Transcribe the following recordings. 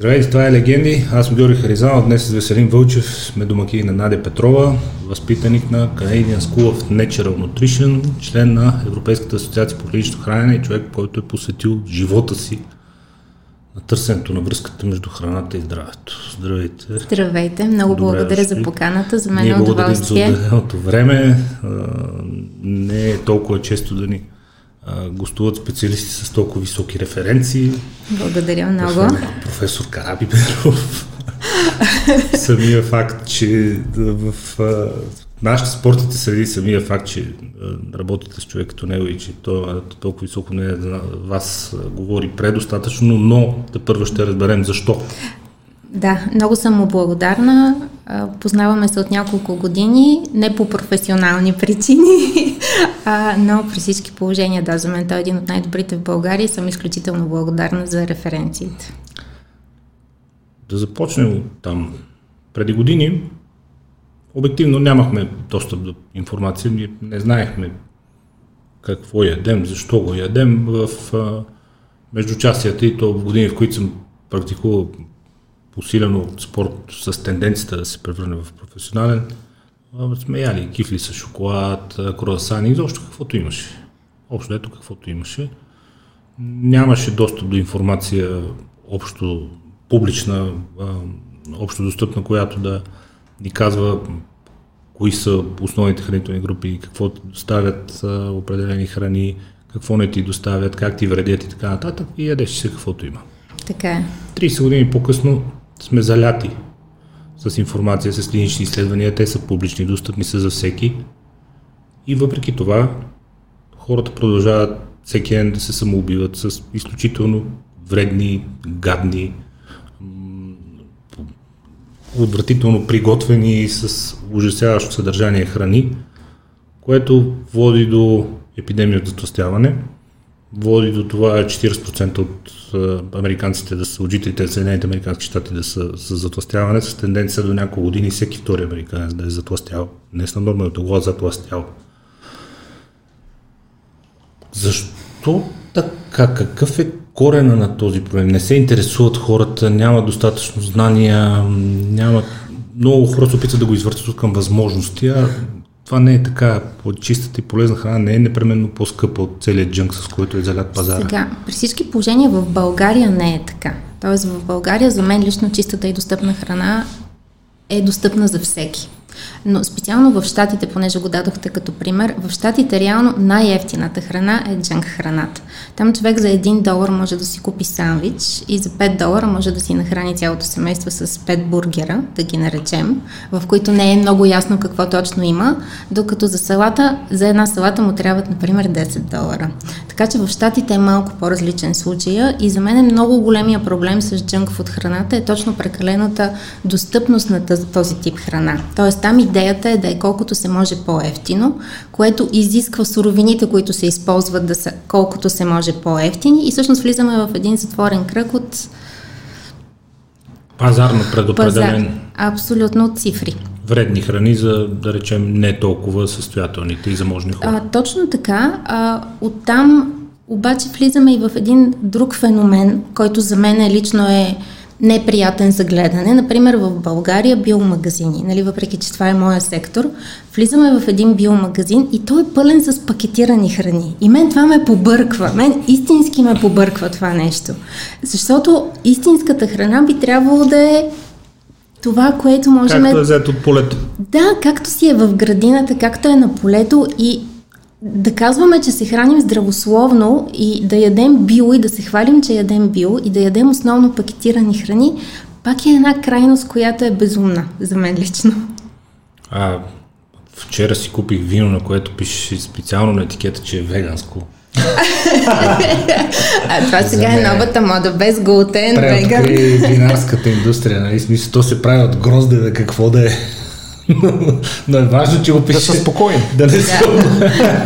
Здравейте, това е Легенди. Аз съм Георги Харизанов. Днес с Веселин Вълчев сме домаки на Надя Петрова, възпитаник на Canadian School of Natural Nutrition, член на Европейската асоциация по клинично хранене и човек, който е посветил живота си на търсенето на връзката между храната и здравето. Здравейте. Здравейте, много Добре, благодаря за поканата. За мен е удоволствие. Ние благодарим за време. Не е толкова често да ни гостуват специалисти с толкова високи референции. Благодаря много. Професор, професор самия факт, че в нашите спортите среди самия факт, че работите с човек като него и че то толкова високо не е за вас говори предостатъчно, но да първо ще разберем защо. Да, много съм му благодарна. Познаваме се от няколко години, не по професионални причини, а, но при всички положения, да, за мен той е един от най-добрите в България и съм изключително благодарна за референциите. Да започнем там. Преди години обективно нямахме достъп до информация, ние не знаехме какво ядем, защо го ядем в а, междучастията и то в години, в които съм практикувал усилено спорт с тенденцията да се превърне в професионален, сме яли кифли с шоколад, круасани, изобщо каквото имаше. Общо ето каквото имаше. Нямаше достъп до информация общо публична, общо достъпна, която да ни казва кои са основните хранителни групи, какво доставят определени храни, какво не ти доставят, как ти вредят и така нататък и ядеш се каквото има. Така е. 30 години по-късно сме заляти с информация, с клинични изследвания, те са публични, достъпни са за всеки. И въпреки това, хората продължават всеки ден да се самоубиват с изключително вредни, гадни, отвратително приготвени с ужасяващо съдържание храни, което води до епидемия от затластяване, води до това 40% от американците да са, от жителите на Съединените Американски щати да са с затластяване, с тенденция до няколко години всеки втори американец да е затластял. Не с нормалното го е затластял. Защо така? Какъв е корена на този проблем? Не се интересуват хората, няма достатъчно знания, няма... Много хора се опитват да го извъртат към възможности, а това не е така. Чистата и полезна храна не е непременно по-скъпа от целият джънк, с който е залят пазара. Сега, при всички положения в България не е така. Тоест в България за мен лично чистата и достъпна храна е достъпна за всеки. Но специално в Штатите, понеже го дадохте като пример, в Штатите реално най-ефтината храна е джанк храната. Там човек за 1 долар може да си купи сандвич и за 5 долара може да си нахрани цялото семейство с 5 бургера, да ги наречем, в които не е много ясно какво точно има, докато за салата, за една салата му трябват, например, 10 долара. Така че в Штатите е малко по-различен случай и за мен е много големия проблем с джанк от храната е точно прекалената достъпност на този тип храна. Тоест там идеята е да е колкото се може по-ефтино, което изисква суровините, които се използват да са колкото се може по-ефтини и всъщност влизаме в един затворен кръг от Пазарно предопределен. Пазар. Абсолютно от цифри. Вредни храни за, да речем, не толкова състоятелните и заможни хора. А, точно така. А, оттам обаче влизаме и в един друг феномен, който за мен лично е неприятен за гледане. Например, в България биомагазини, нали, въпреки че това е моя сектор, влизаме в един биомагазин и той е пълен с пакетирани храни. И мен това ме побърква. Мен истински ме побърква това нещо. Защото истинската храна би трябвало да е това, което можем... Както е взето от полето. Да, както си е в градината, както е на полето и да казваме, че се храним здравословно и да ядем био и да се хвалим, че ядем био и да ядем основно пакетирани храни, пак е една крайност, която е безумна за мен лично. А, вчера си купих вино, на което пише специално на етикета, че е веганско. а това сега е новата мода, без глутен, веган. винарската индустрия, нали? Смисъл, то се прави от грозде, да какво да е. Но е важно, че го пише. Да са спокойни. Да не, са,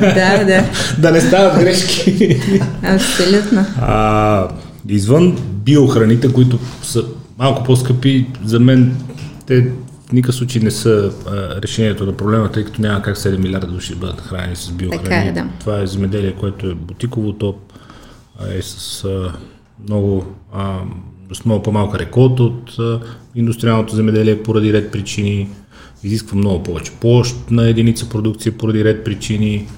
да, да. да не стават грешки. Абсолютно. А, извън биохраните, които са малко по-скъпи, за мен те в никакъв случай не са а, решението на проблема, тъй като няма как 7 милиарда души да бъдат хранени с биохрани. Така е, да. Това е земеделие, което е бутиково, то е с а, много, а, с много по-малка реколта от а, индустриалното земеделие поради ред причини, изисква много повече площ на единица продукция поради ред причини,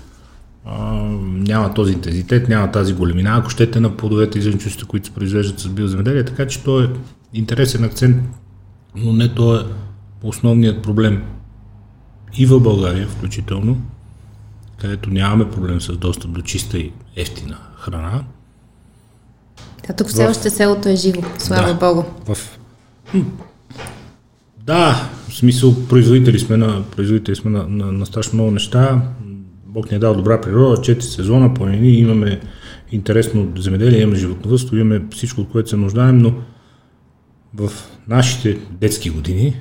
а, няма този интензитет, няма тази големина, ако щете на плодовете и зеленчуците, които се произвеждат с биоземеделие, така че то е интересен акцент, но не то е основният проблем и в България включително, където нямаме проблем с достъп до чиста и ефтина храна. Да, тук все в... още селото е живо, слава да, Богу. В... Да, в смисъл производители сме на, производители сме на, на, на страшно много неща. Бог ни е дал добра природа, четири сезона, планини, имаме интересно земеделие, имаме животновътство, имаме всичко, от което се нуждаем, но в нашите детски години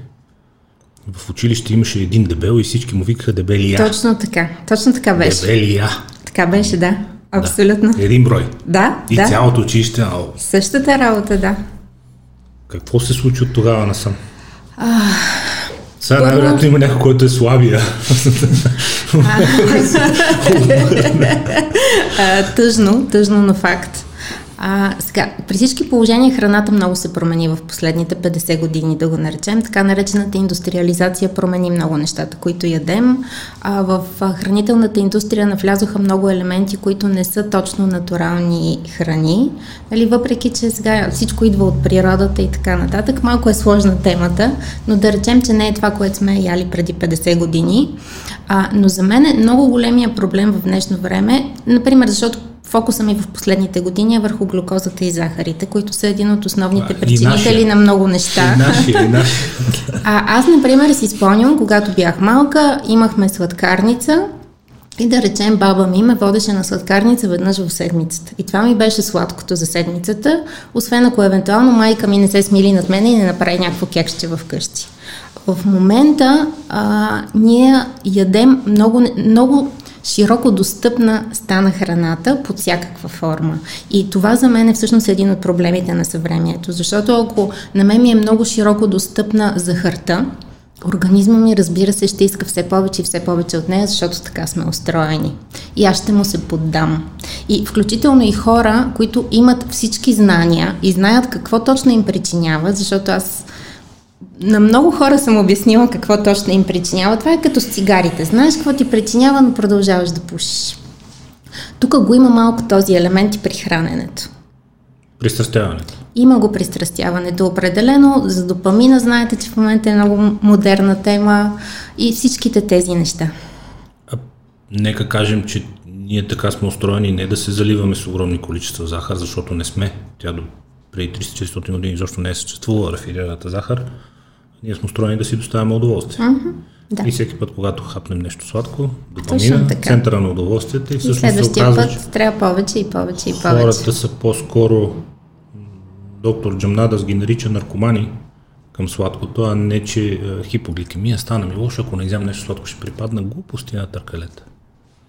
в училище имаше един дебел и всички му викаха дебелия. Точно така, точно така беше. Дебелия. Така беше, да. Абсолютно. Да. Един брой. Да, И да. цялото училище. Ау. Същата работа, да. Какво се случи от тогава насам? А, Сега Първо- най-вероятно има някой, който е слабия. а, тъжно, тъжно, но факт. А, сега, при всички положения храната много се промени в последните 50 години, да го наречем. Така наречената индустриализация промени много нещата, които ядем. А, в хранителната индустрия навлязоха много елементи, които не са точно натурални храни. Нали, въпреки, че сега всичко идва от природата и така нататък, малко е сложна темата, но да речем, че не е това, което сме яли преди 50 години. А, но за мен е много големия проблем в днешно време, например, защото фокуса ми в последните години е върху глюкозата и захарите, които са един от основните А, причинители на много неща. И наши, и наши. А аз, например, си спомням, когато бях малка, имахме сладкарница и да речем, баба ми ме водеше на сладкарница веднъж в седмицата. И това ми беше сладкото за седмицата, освен ако евентуално майка ми не се смили над мен и не направи някакво кекще в къщи. В момента а, ние ядем много, много широко достъпна стана храната под всякаква форма. И това за мен е всъщност един от проблемите на съвремието, защото ако на мен ми е много широко достъпна захарта, Организма ми, разбира се, ще иска все повече и все повече от нея, защото така сме устроени. И аз ще му се поддам. И включително и хора, които имат всички знания и знаят какво точно им причинява, защото аз на много хора съм обяснила какво точно им причинява. Това е като с цигарите. Знаеш какво ти причинява, но продължаваш да пушиш. Тук го има малко този елемент и при храненето. Пристрастяването. Има го пристрастяването определено. За допамина знаете, че в момента е много модерна тема и всичките тези неща. А, нека кажем, че ние така сме устроени не да се заливаме с огромни количества захар, защото не сме. Тя до преди 300-400 години изобщо не е съществувала рафинираната захар. Ние сме устроени да си доставяме удоволствие. Мгм, Да. И всеки път, когато хапнем нещо сладко, допамина, центъра на удоволствието и И всъщност се следващия оказва, че път трябва повече и повече и повече. хората са по-скоро доктор Джамнадас ги нарича наркомани към сладкото, а не че е, хипогликемия стана ми лошо, ако не изям нещо сладко ще припадна глупости на търкалета.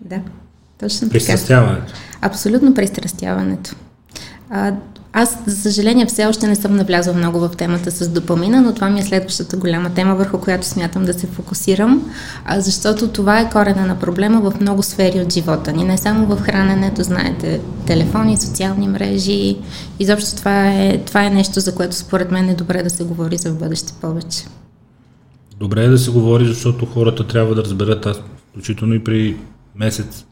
Да, точно така. Пристрастяването. Абсолютно пристрастяването. А, аз, за съжаление, все още не съм навлязла много в темата с допамина, но това ми е следващата голяма тема, върху която смятам да се фокусирам, защото това е корена на проблема в много сфери от живота ни. Не само в храненето, знаете, телефони, социални мрежи. Изобщо това е, това е нещо, за което според мен е добре да се говори за в бъдеще повече. Добре е да се говори, защото хората трябва да разберат. Аз включително и при месец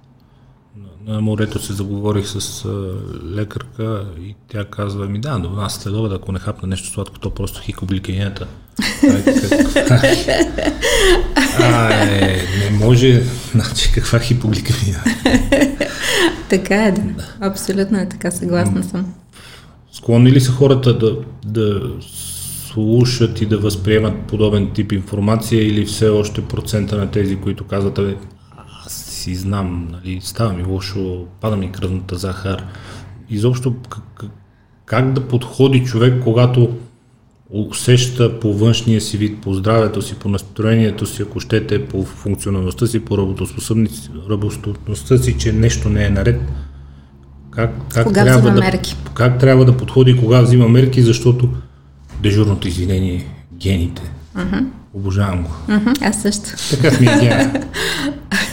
на, морето се заговорих с лекарка и тя казва ми, да, но аз след обед, ако не хапна нещо сладко, то просто хикогликемията. А, е, не може, значи каква хипогликемия. Така е, да. Абсолютно е така, съгласна съм. Склонни ли са хората да, да слушат и да възприемат подобен тип информация или все още процента на тези, които казват, «Абе, аз си знам, нали, става ми лошо, пада ми кръвната захар. Изобщо как, как да подходи човек, когато усеща по външния си вид, по здравето си, по настроението си, ако щете, по функционалността си, по работоспособност- работоспособността си, че нещо не е наред, как, как, Кога трябва да, мерки? как трябва да подходи кога взима мерки, защото дежурното извинение е гените. Uh-huh. Обожавам го. Мгм, Аз също. Така ми е гена.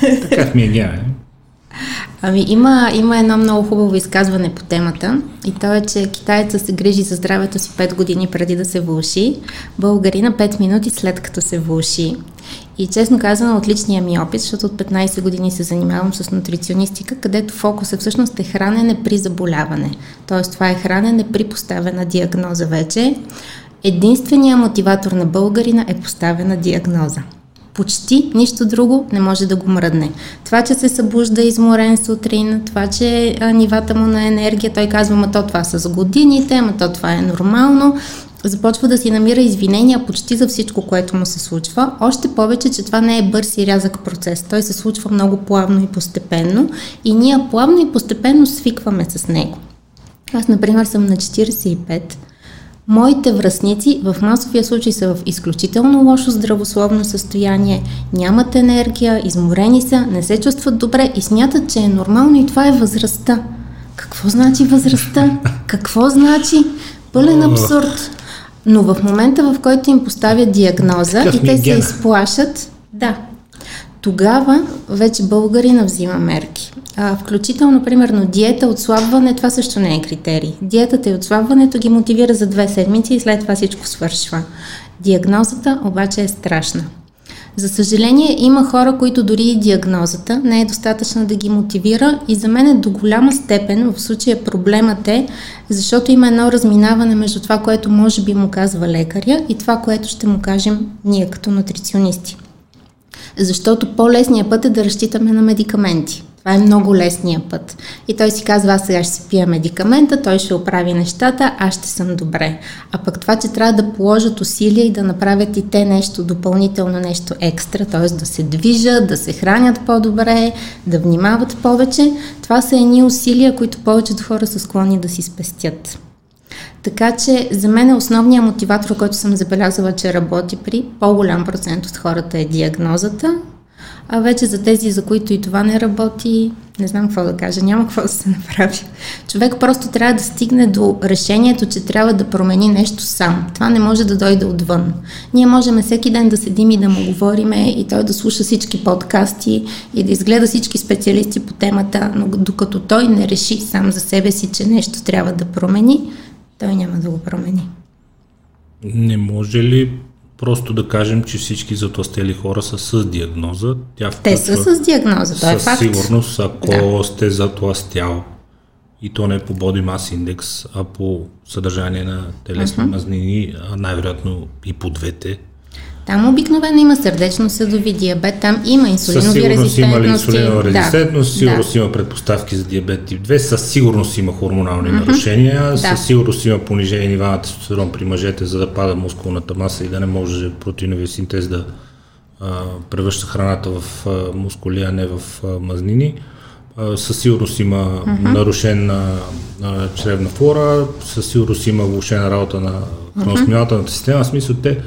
Така ми е гена. Ами има, има едно много хубаво изказване по темата и то е, че китаеца се грижи за здравето си 5 години преди да се вълши, българина 5 минути след като се вълши. И честно казано, от личния ми опит, защото от 15 години се занимавам с нутриционистика, където фокусът всъщност е хранене при заболяване. Тоест това е хранене при поставена диагноза вече. Единственият мотиватор на българина е поставена диагноза. Почти нищо друго не може да го мръдне. Това, че се събужда изморен сутрин, това, че нивата му на енергия, той казва, ма то това с годините, ама то това е нормално, започва да си намира извинения почти за всичко, което му се случва. Още повече, че това не е бърз и рязък процес. Той се случва много плавно и постепенно и ние плавно и постепенно свикваме с него. Аз, например, съм на 45 Моите връзници в масовия случай са в изключително лошо здравословно състояние, нямат енергия, изморени са, не се чувстват добре и смятат, че е нормално и това е възрастта. Какво значи възрастта? Какво значи? Пълен абсурд. Но в момента, в който им поставят диагноза и те се изплашат, да, тогава вече българина взима мерки. А, включително, примерно, диета, отслабване, това също не е критерий. Диетата и отслабването ги мотивира за две седмици и след това всичко свършва. Диагнозата обаче е страшна. За съжаление, има хора, които дори и диагнозата не е достатъчна да ги мотивира и за мен е до голяма степен, в случая проблемът е, защото има едно разминаване между това, което може би му казва лекаря и това, което ще му кажем ние като нутриционисти. Защото по-лесният път е да разчитаме на медикаменти. Това е много лесния път. И той си казва, аз сега ще си пия медикамента, той ще оправи нещата, аз ще съм добре. А пък това, че трябва да положат усилия и да направят и те нещо допълнително, нещо екстра, т.е. да се движат, да се хранят по-добре, да внимават повече, това са едни усилия, които повечето хора са склонни да си спестят. Така че за мен е основният мотиватор, който съм забелязала, че работи при по-голям процент от хората е диагнозата, а вече за тези, за които и това не работи, не знам какво да кажа, няма какво да се направи. Човек просто трябва да стигне до решението, че трябва да промени нещо сам. Това не може да дойде отвън. Ние можем всеки ден да седим и да му говориме и той да слуша всички подкасти и да изгледа всички специалисти по темата, но докато той не реши сам за себе си, че нещо трябва да промени, той няма да го промени. Не може ли просто да кажем, че всички затластели хора са с диагноза? Тя Те са с диагноза, това е факт. сигурност, ако да. сте затластял и то не по body mass index, а по съдържание на телесни uh-huh. мазнини, най-вероятно и по двете, там обикновено има сърдечно-съдови диабет, там има инсулинови резистентности. има ли инсулинова резистентност, да, сигурност да. има предпоставки за диабет тип 2, със сигурност има хормонални mm-hmm. нарушения, да. със сигурност има понижение нива на тестостерон при мъжете, за да пада мускулната маса и да не може протеиновия синтез да а, превръща храната в а, мускули, а не в а, мазнини. А, със сигурност има mm-hmm. нарушена а, чревна флора, със сигурност има влушена работа на храносмилателната система. В смисъл те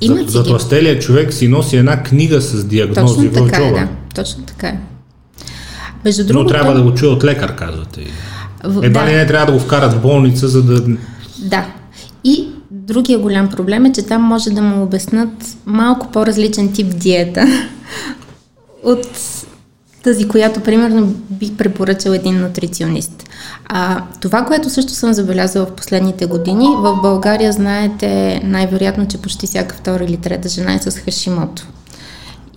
има за, човек си носи една книга с диагнози Точно в така джоба. Е, да. Точно така е. Между другото, Но трябва да го чуе от лекар, казвате. Едва да. ли не трябва да го вкарат в болница, за да... Да. И другия голям проблем е, че там може да му обяснат малко по-различен тип диета от тази, която примерно бих препоръчал един нутриционист. А, това, което също съм забелязала в последните години, в България знаете най-вероятно, че почти всяка втора или трета жена е с хашимото.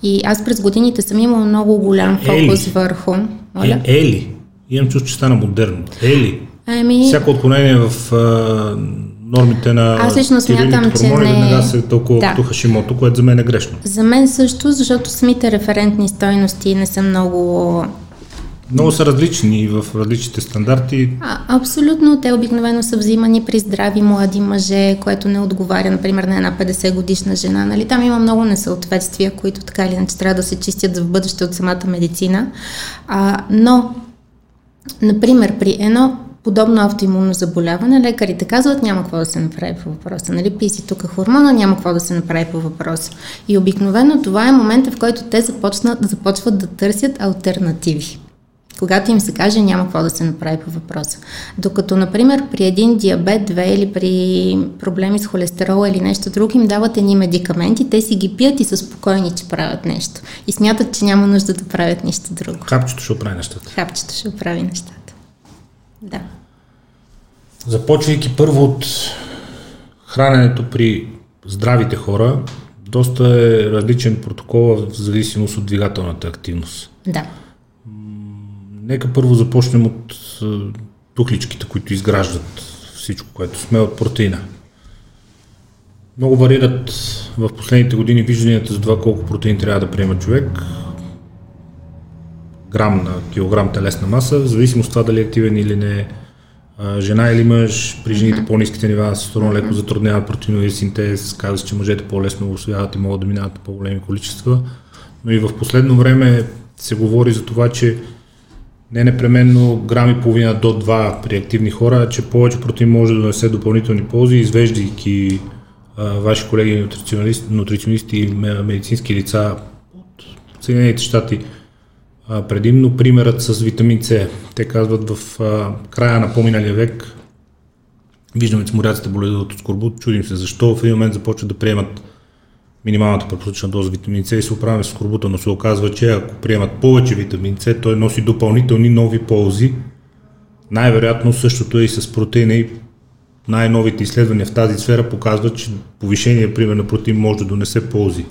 И аз през годините съм имала много голям фокус Ели. върху... Моля? Е, Ели. Имам чувство, че стана модерно. Ели. Ами... Всяко отклонение в нормите на Аз лично смятам, че не... веднага се толкова да. като Хашимото, което за мен е грешно. За мен също, защото самите референтни стойности не са много много са различни в различните стандарти. А, абсолютно. Те обикновено са взимани при здрави млади мъже, което не отговаря, например, на една 50 годишна жена. Нали? Там има много несъответствия, които така или иначе трябва да се чистят за в бъдеще от самата медицина. А, но, например, при едно подобно автоимунно заболяване, лекарите казват няма какво да се направи по въпроса. Нали, пи си тук хормона, няма какво да се направи по въпроса. И обикновено това е момента, в който те започнат, започват да търсят альтернативи. Когато им се каже, няма какво да се направи по въпроса. Докато, например, при един диабет 2 или при проблеми с холестерола или нещо друго, им дават едни медикаменти, те си ги пият и са спокойни, че правят нещо. И смятат, че няма нужда да правят нищо друго. Хапчето ще оправи нещата. Хапчето ще оправи нещата. Да. Започвайки първо от храненето при здравите хора, доста е различен протокол в зависимост от двигателната активност. Да. Нека първо започнем от тухличките, които изграждат всичко, което сме от протеина. Много варират в последните години вижданията за това колко протеин трябва да приема човек. Грам на килограм телесна маса, в зависимост от това дали е активен или не. Е жена или мъж, при жените по-низките нива тестостерон леко затрудняват протеиновия синтез, казва се, че мъжете по-лесно го освояват и могат да минават по-големи количества. Но и в последно време се говори за това, че не непременно грам и половина до 2 при активни хора, че повече протеин може да донесе допълнителни ползи, извеждайки а, ваши колеги нутриционисти, нутриционисти и медицински лица от Съединените щати а, предимно примерът с витамин С. Те казват в а, края на по-миналия век виждаме, че моряците боледуват от скорбут, чудим се защо в един момент започват да приемат минималната препоръчна доза витамин С и се оправяме с скорбута, но се оказва, че ако приемат повече витамин С, той носи допълнителни нови ползи. Най-вероятно същото е и с протеина и най-новите изследвания в тази сфера показват, че повишение, пример на протеин може да донесе ползи.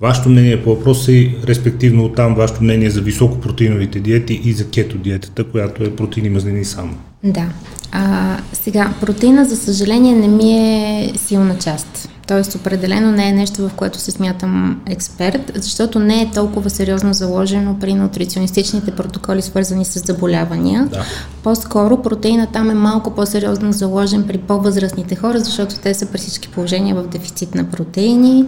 Вашето мнение по въпроса и респективно оттам вашето мнение за високопротеиновите диети и за кето диетата, която е протеини мазнини само. Да. А, сега, протеина, за съжаление, не ми е силна част. Тоест, определено не е нещо, в което се смятам експерт, защото не е толкова сериозно заложено при нутриционистичните протоколи, свързани с заболявания. Да. По-скоро протеина там е малко по-сериозно заложен при по-възрастните хора, защото те са при всички положения в дефицит на протеини,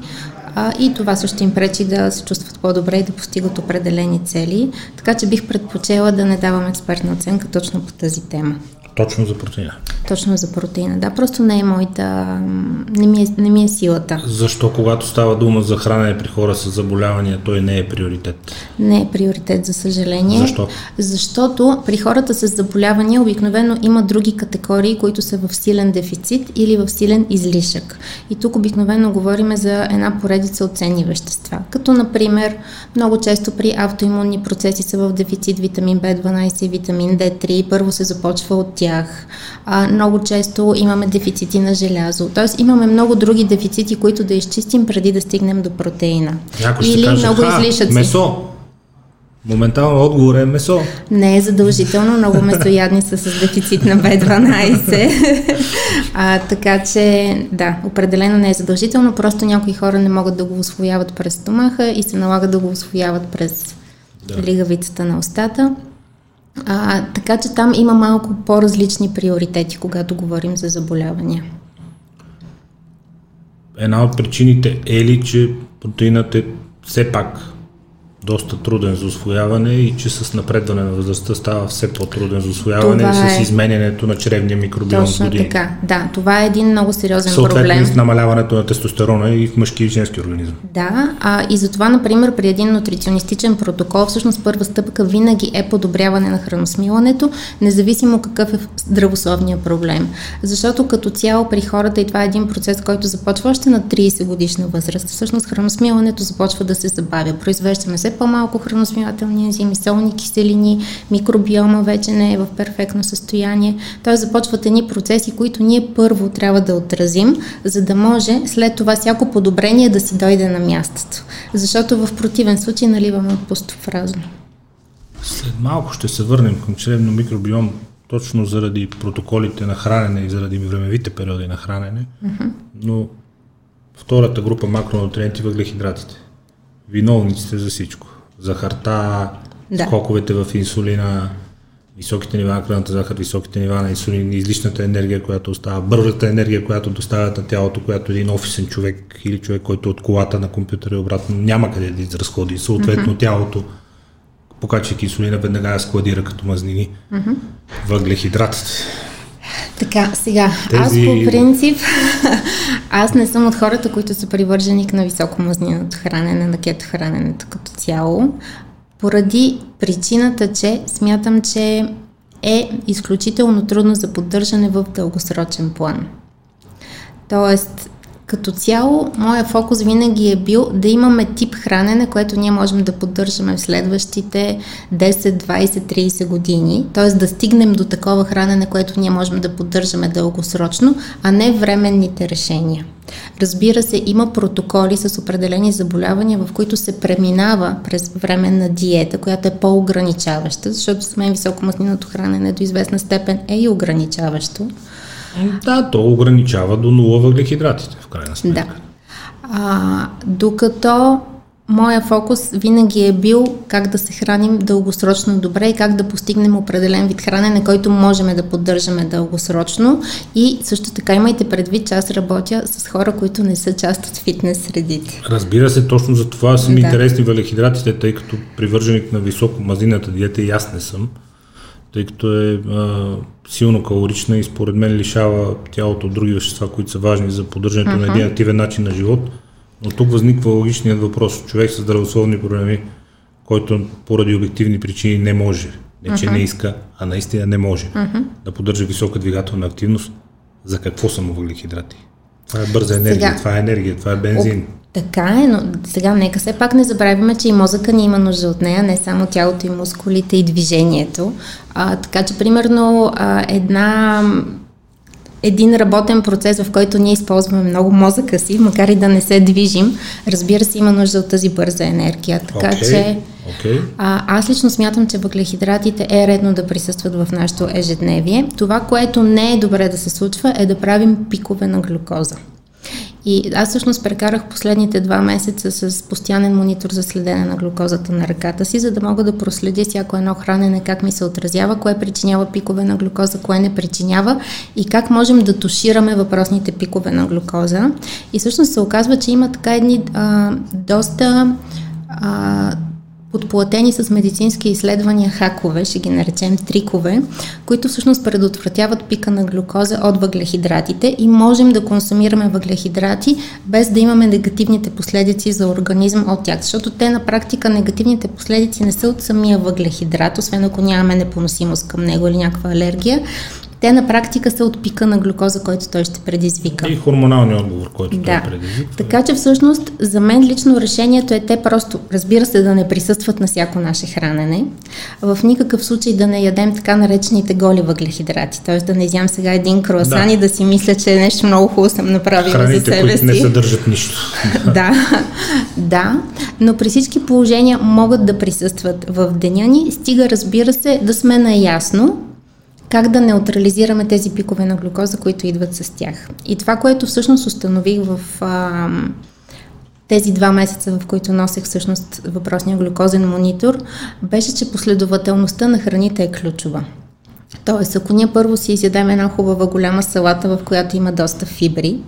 а, и това също им пречи да се чувстват по-добре и да постигат определени цели. Така че бих предпочела да не давам експертна оценка точно по тази тема. Точно за протеина. Точно за протеина, да. Просто не е моята... Не ми е, не ми е силата. Защо, когато става дума за хранене при хора с заболявания, той не е приоритет? Не е приоритет, за съжаление. Защо? Защото при хората с заболявания обикновено има други категории, които са в силен дефицит или в силен излишък. И тук обикновено говорим за една поредица от ценни вещества. Като, например, много често при автоимунни процеси са в дефицит витамин B12 и витамин D3. Първо се започва от тях тях. А, много често имаме дефицити на желязо. Тоест имаме много други дефицити, които да изчистим преди да стигнем до протеина. Някой Или каже, много излишъци. Месо. Моментално отговор е месо. Не е задължително, много месоядни са с дефицит на B12. а, така че, да, определено не е задължително, просто някои хора не могат да го освояват през стомаха и се налага да го освояват през да. лигавицата на устата. А, така че там има малко по-различни приоритети, когато говорим за заболявания. Една от причините е ли, че протеинът е все пак доста труден за освояване и че с напредване на възрастта става все по-труден за освояване това с е... изменянето на чревния микробиом Точно години. така, да. Това е един много сериозен Съответно, проблем. с намаляването на тестостерона и в мъжки и женски организъм. Да, а, и затова, например, при един нутриционистичен протокол, всъщност първа стъпка винаги е подобряване на храносмилането, независимо какъв е здравословния проблем. Защото като цяло при хората, и това е един процес, който започва още на 30 годишна възраст, всъщност храносмилането започва да се забавя. Произвеждаме се по-малко храносмилателни ензими, солни киселини, микробиома вече не е в перфектно състояние. Т.е. започват едни процеси, които ние първо трябва да отразим, за да може след това всяко подобрение да си дойде на мястото. Защото в противен случай наливаме пусто фразно. След малко ще се върнем към чревно микробиом, точно заради протоколите на хранене и заради времевите периоди на хранене, uh-huh. но втората група макронутриенти въглехидратите виновниците за всичко. Захарта, да. скоковете в инсулина, високите нива на кръвната захар, високите нива на инсулин, излишната енергия, която остава, бързата енергия, която доставят на тялото, която един офисен човек или човек, който е от колата на компютъра и обратно няма къде да изразходи. Съответно mm-hmm. тялото, покачвайки инсулина, веднага я складира като мазнини. Mm-hmm. Въглехидратите така, сега, Тези... аз по принцип, аз не съм от хората, които са привърженик на високомъзненото хранене, на кето храненето като цяло. Поради причината, че смятам, че е изключително трудно за поддържане в дългосрочен план. Тоест, като цяло, моя фокус винаги е бил да имаме тип хранене, което ние можем да поддържаме в следващите 10, 20, 30 години. Т.е. да стигнем до такова хранене, което ние можем да поддържаме дългосрочно, а не временните решения. Разбира се, има протоколи с определени заболявания, в които се преминава през временна диета, която е по-ограничаваща, защото с мен високомъсниното хранене до известна степен е и ограничаващо. Да, то ограничава до нула въглехидратите, в крайна сметка. Да. А, докато моя фокус винаги е бил как да се храним дългосрочно добре и как да постигнем определен вид хранене, който можем да поддържаме дългосрочно. И също така имайте предвид, че аз работя с хора, които не са част от фитнес средите. Разбира се, точно за това са ми да. интересни въглехидратите, тъй като привърженик на високо мазината диета и аз не съм тъй като е а, силно калорична и според мен лишава тялото от други вещества, които са важни за поддържането uh-huh. на един активен начин на живот. Но тук възниква логичният въпрос. Човек с здравословни проблеми, който поради обективни причини не може, не че uh-huh. не иска, а наистина не може uh-huh. да поддържа висока двигателна активност, за какво са му въглехидрати? Това е бърза енергия, Сега, това е енергия, това е бензин. Така е, но сега нека все пак не забравяме, че и мозъка ни има нужда от нея, не само тялото и мускулите и движението. А, така че, примерно, а, една един работен процес, в който ние използваме много мозъка си, макар и да не се движим, разбира се, има нужда от тази бърза енергия. Така okay. че okay. А, аз лично смятам, че въглехидратите е редно да присъстват в нашето ежедневие. Това, което не е добре да се случва, е да правим пикове на глюкоза. И аз всъщност прекарах последните два месеца с постоянен монитор за следене на глюкозата на ръката си, за да мога да проследя всяко едно хранене, как ми се отразява, кое причинява пикове на глюкоза, кое не причинява и как можем да тушираме въпросните пикове на глюкоза. И всъщност се оказва, че има така едни а, доста а, подплатени с медицински изследвания хакове, ще ги наречем трикове, които всъщност предотвратяват пика на глюкоза от въглехидратите и можем да консумираме въглехидрати без да имаме негативните последици за организъм от тях, защото те на практика негативните последици не са от самия въглехидрат, освен ако нямаме непоносимост към него или някаква алергия, те на практика са от пика на глюкоза, който той ще предизвика. И хормоналния отговор, който да. той предизвика. Така че всъщност за мен лично решението е те просто, разбира се, да не присъстват на всяко наше хранене. В никакъв случай да не ядем така наречените голи въглехидрати, т.е. да не изям сега един круасан да. и да си мисля, че е нещо много хубаво съм направила Храните, за себе които си. не съдържат нищо. да, да, но при всички положения могат да присъстват в деня ни, стига разбира се да сме наясно, как да неутрализираме тези пикове на глюкоза, които идват с тях. И това, което всъщност установих в а, тези два месеца, в които носех всъщност въпросния глюкозен монитор, беше, че последователността на храните е ключова. Тоест, ако ние първо си изядем една хубава голяма салата, в която има доста фибри,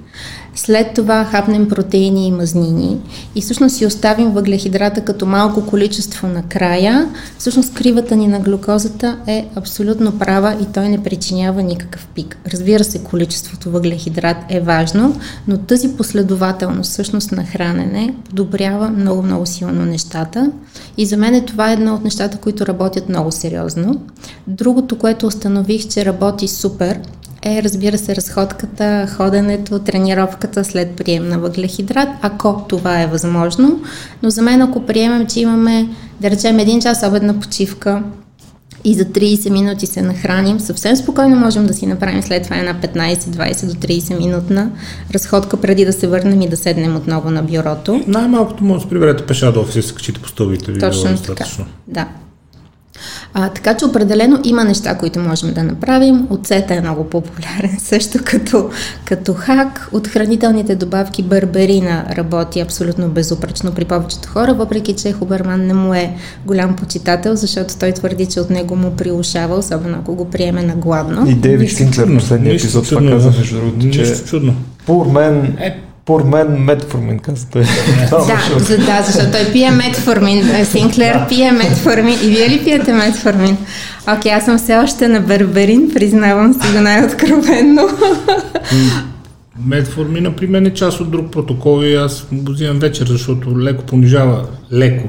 след това хапнем протеини и мазнини и всъщност си оставим въглехидрата като малко количество накрая, всъщност кривата ни на глюкозата е абсолютно права и той не причинява никакъв пик. Разбира се, количеството въглехидрат е важно, но тази последователност всъщност на хранене подобрява много-много силно нещата и за мен това е едно от нещата, които работят много сериозно. Другото, което установих, че работи супер, е, разбира се, разходката, ходенето, тренировката след прием на въглехидрат, ако това е възможно. Но за мен, ако приемем, че имаме, да речем, един час обедна почивка, и за 30 минути се нахраним, съвсем спокойно можем да си направим след това една 15-20 до 30 минутна разходка преди да се върнем и да седнем отново на бюрото. Най-малкото може да приберете пеша до офиса и се качите по стълбите. Точно така. Да. А, така че определено има неща, които можем да направим. Оцета е много популярен също като, като хак. От хранителните добавки барберина работи абсолютно безупречно при повечето хора, въпреки че Хуберман не му е голям почитател, защото той твърди, че от него му приушава, особено ако го приеме на гладно. И Дейвид Синклер последния епизод това каза, между другото, че чудно. Пур мен е, според мен метформин, казвате. да, за, да, защото той пие метформин. Синклер пие метформин. И вие ли пиете метформин? Окей, okay, аз съм все още на берберин, признавам си го най-откровенно. Метформин, при мен е част от друг протокол и аз го взимам вечер, защото леко понижава, леко,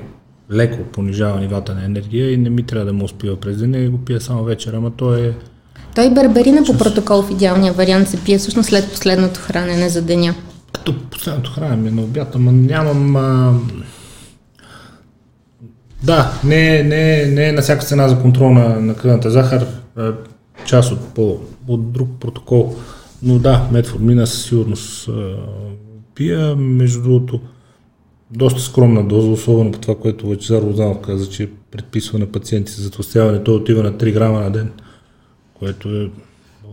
леко понижава нивата на енергия и не ми трябва да му успива през деня и го пия само вечера, ама то е... Той берберина по протокол в идеалния вариант се пие всъщност след последното хранене за деня. Като последното хранене е на обяд, ама нямам... А... Да, не, не, не е на всяка цена за контрол на, на кръвната захар, а, част от, по, от друг протокол. Но да, метформина със сигурност а, пия. Между другото, доста скромна доза, особено по това, което Лачезар Лозанов каза, че предписва на пациенти за затластяване. Той отива на 3 грама на ден, което е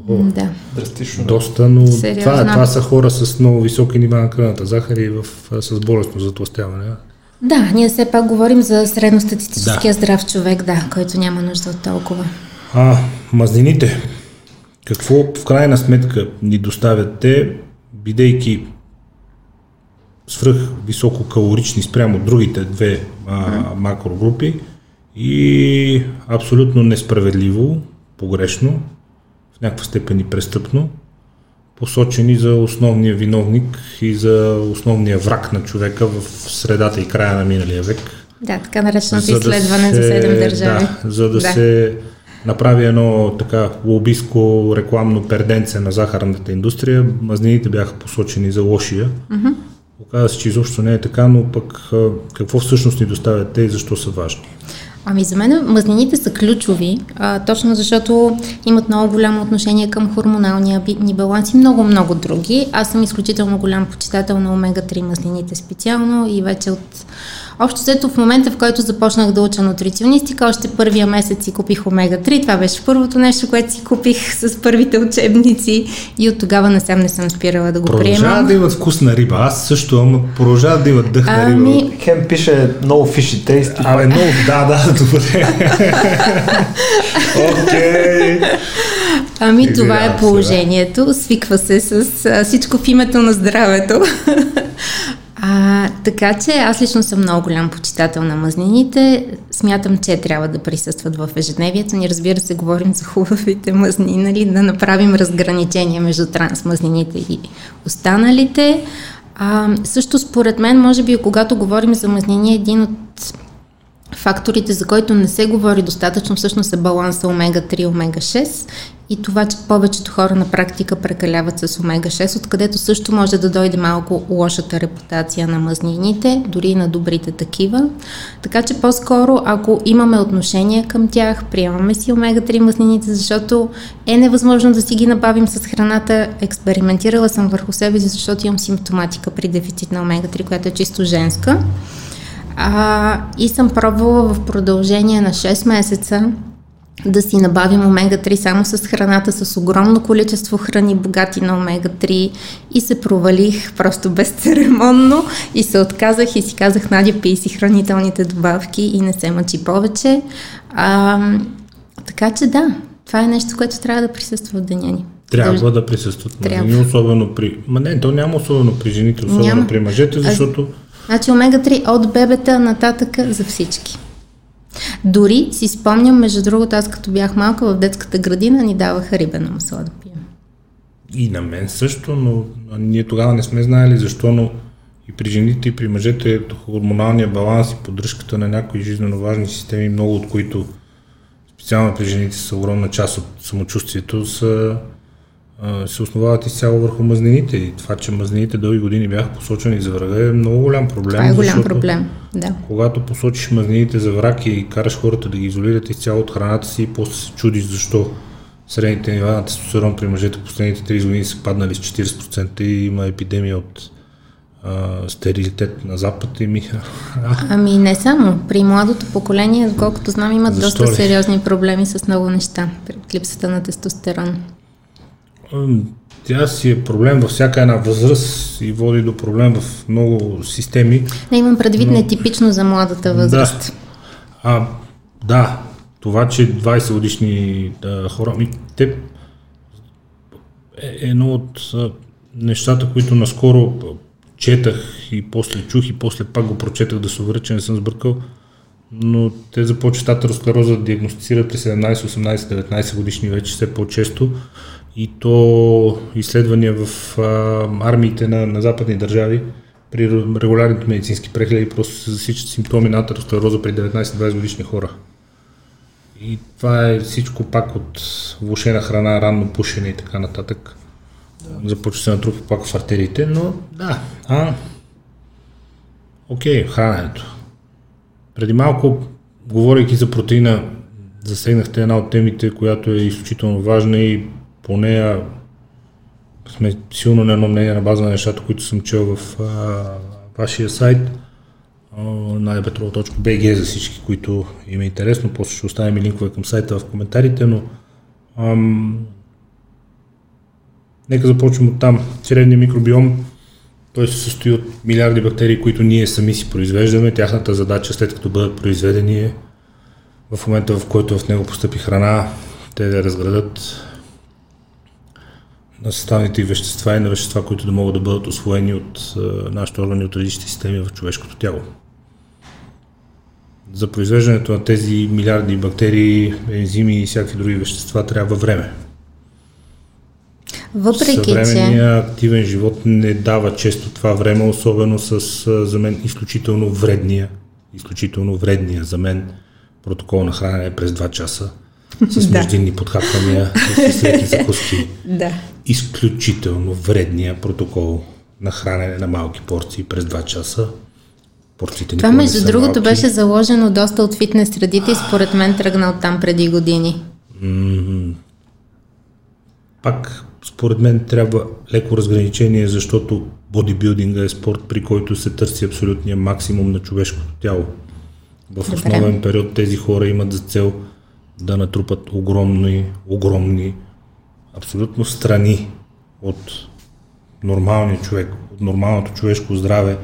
да. Драстично. доста, но това, това са хора с много високи нива на кръвната захар и в, с болестно затластяване. Да, ние все пак говорим за средностатистическия да. здрав човек, да, който няма нужда от толкова. А, мазнините. Какво в крайна сметка ни доставят те, бидейки свръх висококалорични спрямо другите две а, макрогрупи и абсолютно несправедливо, погрешно, в някаква степен и престъпно, посочени за основния виновник и за основния враг на човека в средата и края на миналия век. Да, така нареченото изследване да се, за 7 държави. Да, за да, да се направи едно така лобиско рекламно перденце на захарната индустрия. Мазнините бяха посочени за лошия. Mm-hmm. Оказва се, че изобщо не е така, но пък какво всъщност ни доставят те и защо са важни? Ами за мен мазнините са ключови, а, точно защото имат много голямо отношение към хормоналния ни баланс и много-много други. Аз съм изключително голям почитател на омега-3 мазнините специално и вече от Общо взето в момента, в който започнах да уча нутриционистика, още първия месец си купих омега-3. Това беше първото нещо, което си купих с първите учебници и от тогава насам не съм спирала да го продължава приемам. Продължава да имат вкус на риба. Аз също, ама продължава да имат дъх на риба. Ами... Хем пише много фиши тейст. Абе, много, да, да, добре. Окей. Ами това е положението. Свиква се с а, всичко в името на здравето. А, така че аз лично съм много голям почитател на мазнините. Смятам, че трябва да присъстват в ежедневието ни. Разбира се, говорим за хубавите мазнини, нали, да направим разграничение между трансмазнините и останалите. А, също според мен, може би, когато говорим за мазнини, един от факторите, за който не се говори достатъчно, всъщност е баланса омега-3 омега-6 и това, че повечето хора на практика прекаляват с омега-6, откъдето също може да дойде малко лошата репутация на мазнините, дори и на добрите такива. Така че по-скоро, ако имаме отношение към тях, приемаме си омега-3 мазнините, защото е невъзможно да си ги набавим с храната. Експериментирала съм върху себе си, защото имам симптоматика при дефицит на омега-3, която е чисто женска. А, и съм пробвала в продължение на 6 месеца да си набавим омега-3 само с храната, с огромно количество храни, богати на омега-3 и се провалих просто безцеремонно и се отказах и си казах, Надя, пий си хранителните добавки и не се мъчи повече. А, така че да, това е нещо, което трябва да присъства в деня ни. Трябва да присъстват мазнини, особено при... Ма не, то няма особено при жените, особено няма. при мъжете, защото... А, значи омега-3 от бебета нататъка за всички. Дори си спомням, между другото, аз като бях малка в детската градина ни даваха рибено масло да пием. И на мен също, но ние тогава не сме знаели защо, но и при жените, и при мъжете хормоналния баланс и поддръжката на някои жизненно важни системи, много от които специално при жените са огромна част от самочувствието, са се основават изцяло върху мазнините. И това, че мазнините дълги години бяха посочени за врага е много голям проблем. Това е голям проблем, да. Когато посочиш мазнините за враг и караш хората да ги изолират изцяло от храната си и после се чудиш защо средните нива на тестостерон при мъжете последните 30 години са паднали с 40% и има епидемия от а, стерилитет на Запад и Миха. Ами не само. При младото поколение, колкото знам, имат Защо доста ли? сериозни проблеми с много неща при липсата на тестостерон. Тя си е проблем във всяка една възраст и води до проблем в много системи. Не имам предвид но... нетипично за младата възраст. Да. А, да, това, че 20 годишни да, хора, ми, те е едно от нещата, които наскоро четах и после чух и после пак го прочетах да се уверя, че не съм сбъркал, но те започват атеросклероза да диагностицират при 17, 18, 19 годишни вече все по-често и то изследвания в а, армиите на, на западни държави при регулярните медицински прегледи просто се засичат симптоми на атеросклероза при 19-20 годишни хора. И това е всичко пак от влушена храна, ранно пушене и така нататък. Да. Започва се натрупа пак в артериите, но да. А, окей, храненето. Преди малко, говорейки за протеина, засегнахте една от темите, която е изключително важна и по нея сме силно на едно мнение на база на нещата, които съм чел в а, вашия сайт najpetrol.bg за всички, които им е интересно. После ще оставим и линкове към сайта в коментарите, но ам, нека започнем от там. Черевния микробиом, той се състои от милиарди бактерии, които ние сами си произвеждаме. Тяхната задача, след като бъдат произведени, е в момента, в който в него постъпи храна, те да разградат на съставните вещества и на вещества, които да могат да бъдат освоени от нашите органи от различни системи в човешкото тяло. За произвеждането на тези милиарди бактерии, ензими и всякакви други вещества трябва време. Въпреки, Съвременният че... активен живот не дава често това време, особено с за мен изключително вредния, изключително вредния за мен протокол на хранене през 2 часа с междинни подхапвания, с закуски. Да. Изключително вредния протокол на хранене на малки порции през 2 часа. Порциите Това между другото малки. беше заложено доста от фитнес средите и според мен тръгна от там преди години. Пак според мен трябва леко разграничение, защото бодибилдинга е спорт, при който се търси абсолютния максимум на човешкото тяло. В основен период тези хора имат за цел да натрупат огромни, огромни, абсолютно страни от нормалния човек, от нормалното човешко здраве,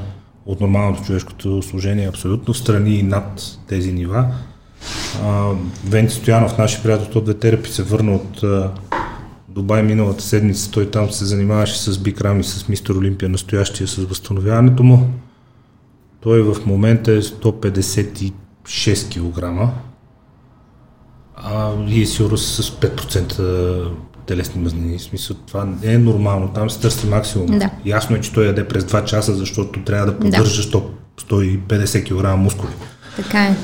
от нормалното човешкото служение, абсолютно страни и над тези нива. Венци Стоянов, нашия приятел от Ветерапи, се върна от Дубай миналата седмица. Той там се занимаваше с бикрам и с мистер Олимпия, настоящия с възстановяването му. Той в момента е 156 кг а, и е сигурно с 5% телесни мазнини. В смисъл, това не е нормално. Там се търси максимум. Да. Ясно е, че той яде през 2 часа, защото трябва да поддържа да. 150 кг мускули. Така е.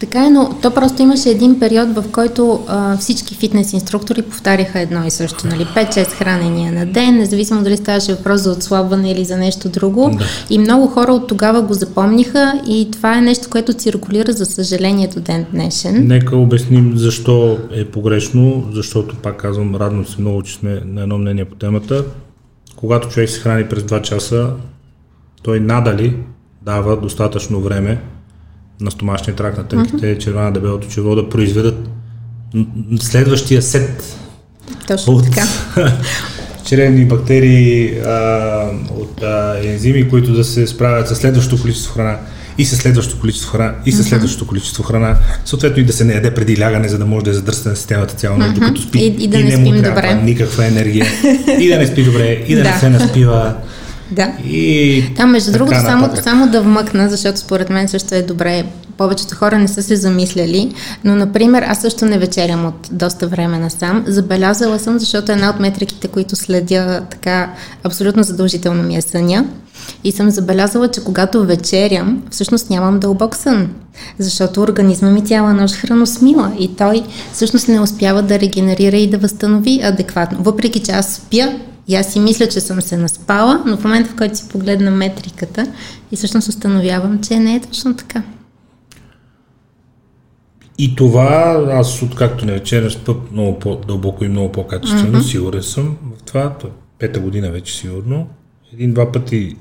Така е, но то просто имаше един период, в който а, всички фитнес инструктори повтаряха едно и също, нали, 5-6 хранения на ден, независимо дали ставаше въпрос за отслабване или за нещо друго. Да. И много хора от тогава го запомниха и това е нещо, което циркулира, за съжаление, до ден днешен. Нека обясним защо е погрешно, защото, пак казвам, радно се много, че сме на едно мнение по темата. Когато човек се храни през 2 часа, той надали дава достатъчно време на стомашния тракт, на тънките mm-hmm. червена дебелото черво да произведат следващия сет Точно от така. черевни бактерии, а, от а, ензими, които да се справят с следващото количество храна и с следващото количество храна, и с следващото количество храна, съответно и да се не яде преди лягане, за да може да е задръсне на системата цяло нощ, докато спи. И, и да и не, не му трябва добре. никаква енергия, и да не спи добре, и да, да. не се наспива. Да. И Там, между другото, само, само да вмъкна, защото според мен също е добре. Повечето хора не са се замисляли, но, например, аз също не вечерям от доста време насам. Забелязала съм, защото една от метриките, които следя така абсолютно задължително ми е съня. И съм забелязала, че когато вечерям, всъщност нямам дълбок сън, защото организма ми цяла нощ храносмила и той всъщност не успява да регенерира и да възстанови адекватно. Въпреки че аз спя и аз си мисля, че съм се наспала, но в момента, в който си погледна метриката и всъщност установявам, че не е точно така. И това, аз откакто не вечеря спъп много по-дълбоко и много по-качествено, mm-hmm. сигурен съм в това, пета година вече сигурно. Един-два пъти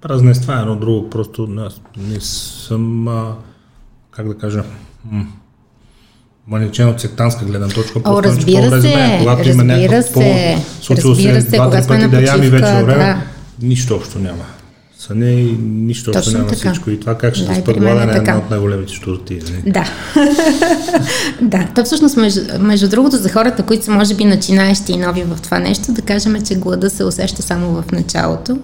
празненства, едно друго, просто аз не съм, а, как да кажа, м- маничен от сектантска гледна точка. О, разбира се, време, когато разбира има някакъв повод, случило се два-три пъти да ями вече време, да. нищо общо няма. Са не нищо общо няма така. всичко. И това как ще да, спа глада е една от най-големите штурти. Не? Да. да, то всъщност, между, между другото, за хората, които са може би начинаещи и нови в това нещо, да кажем, че глада се усеща само в началото.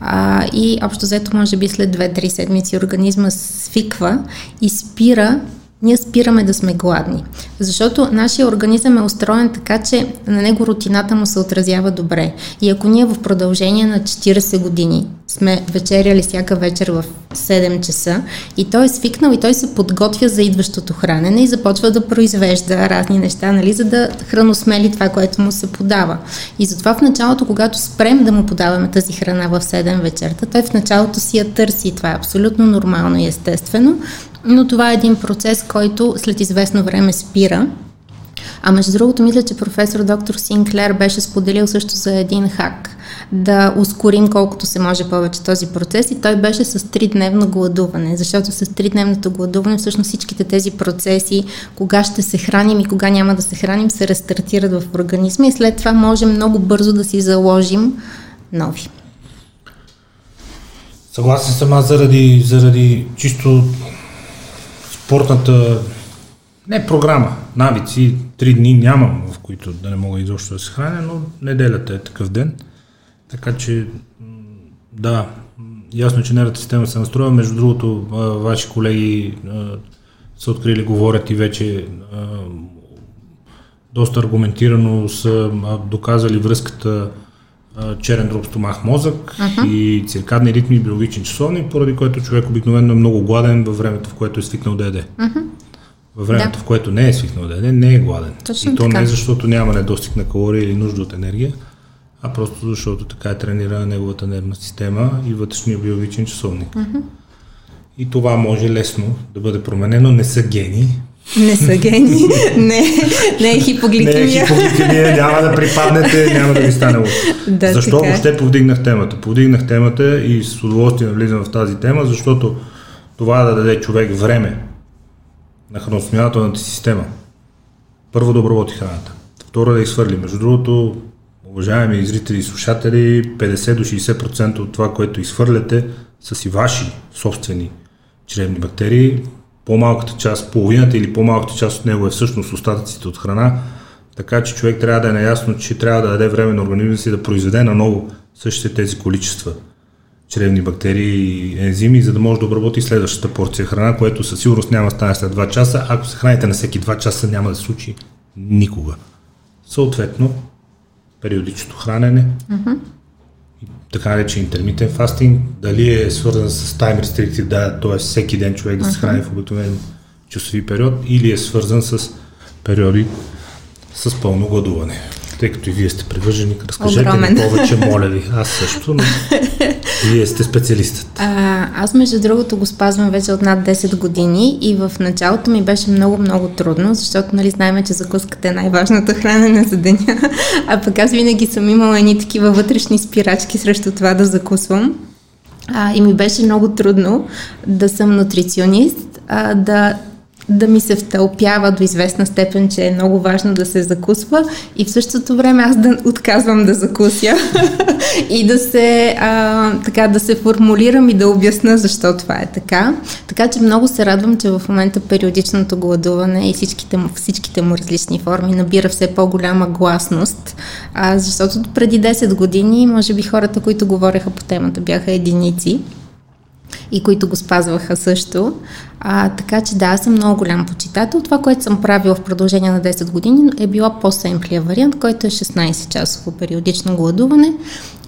А, и общо взето, може би след 2-3 седмици организма свиква и спира ние спираме да сме гладни. Защото нашия организъм е устроен така, че на него рутината му се отразява добре. И ако ние в продължение на 40 години сме вечеряли всяка вечер в 7 часа и той е свикнал и той се подготвя за идващото хранене и започва да произвежда разни неща, нали, за да храносмели това, което му се подава. И затова в началото, когато спрем да му подаваме тази храна в 7 вечерта, той в началото си я търси. Това е абсолютно нормално и естествено, но това е един процес, който след известно време спира. А между другото, мисля, че професор доктор Синклер беше споделил също за един хак да ускорим колкото се може повече този процес и той беше с тридневно гладуване, защото с тридневното гладуване всъщност всичките тези процеси, кога ще се храним и кога няма да се храним, се рестартират в организма и след това можем много бързо да си заложим нови. Съгласен съм аз заради, заради чисто спортната не програма, навици, три дни нямам, в които да не мога изобщо да се храня, но неделята е такъв ден. Така че, да, ясно, че нервната система се настроя. Между другото, ваши колеги са открили, говорят и вече доста аргументирано са доказали връзката черен дроб стомах мозък uh-huh. и циркадни ритми и биологични часовни, поради което човек обикновено е много гладен във времето, в което е свикнал да яде. Uh-huh. Във времето, да. в което не е свикнал да яде, не е гладен. Точно и то така. не защото няма недостиг на калории или нужда от енергия, а просто защото така е тренирана неговата нервна система и вътрешния биологичен часовник. Uh-huh. И това може лесно да бъде променено. Не са гени, не са гени, не, не е хипогликемия. Не е хипогликемия, няма да припаднете, няма да ви стане лошо. Да, Защо така. Е. въобще повдигнах темата? Повдигнах темата и с удоволствие навлизам в тази тема, защото това да даде човек време на храносмилателната система. Първо да обработи храната. Второ да изхвърли. Между другото, уважаеми зрители и слушатели, 50 до 60% от това, което изхвърляте, са си ваши собствени чревни бактерии по-малката част, половината или по-малката част от него е всъщност остатъците от храна, така че човек трябва да е наясно, че трябва да даде време на организма си да произведе наново същите тези количества чревни бактерии и ензими, за да може да обработи следващата порция храна, което със сигурност няма да стане след 2 часа. Ако се храните на всеки 2 часа, няма да се случи никога. Съответно, периодичното хранене, mm-hmm така наречен интермитен фастинг, дали е свързан с тайм restricted да, т.е. всеки ден човек да се храни в обикновен часови период, или е свързан с периоди с пълно гладуване тъй като и вие сте привържени, разкажете Огромен. ми повече, моля ви. Аз също, но вие сте специалистът. А, аз, между другото, го спазвам вече от над 10 години и в началото ми беше много, много трудно, защото, нали, знаем, че закуската е най-важната хранене за деня, а пък аз винаги съм имала едни такива вътрешни спирачки срещу това да закусвам. А, и ми беше много трудно да съм нутриционист, а, да да ми се втълпява до известна степен, че е много важно да се закусва и в същото време аз да отказвам да закуся и да се, а, така, да се формулирам и да обясна защо това е така. Така че много се радвам, че в момента периодичното гладуване и всичките му, всичките му различни форми набира все по-голяма гласност, а, защото преди 10 години, може би хората, които говореха по темата, бяха единици и които го спазваха също. А, така че да, аз съм много голям почитател. Това, което съм правила в продължение на 10 години е била по-семплия вариант, който е 16-часово периодично гладуване,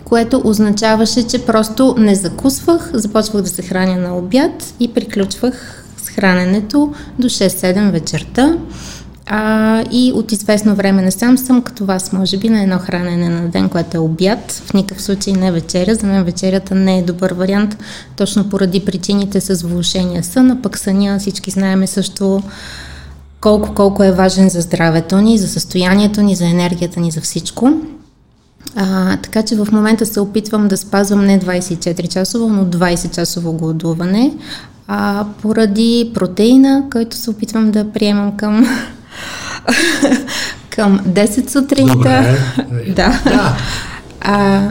което означаваше, че просто не закусвах, започвах да се храня на обяд и приключвах с храненето до 6-7 вечерта. А, и от известно време не сам съм като вас, може би, на едно хранене на ден, което е обяд. В никакъв случай не вечеря. За мен вечерята не е добър вариант, точно поради причините с влушения сън, а пък съня всички знаеме също колко, колко е важен за здравето ни, за състоянието ни, за енергията ни, за всичко. А, така че в момента се опитвам да спазвам не 24 часово, но 20 часово гладуване, а, поради протеина, който се опитвам да приемам към към 10 сутринта. Добре. да. да. А,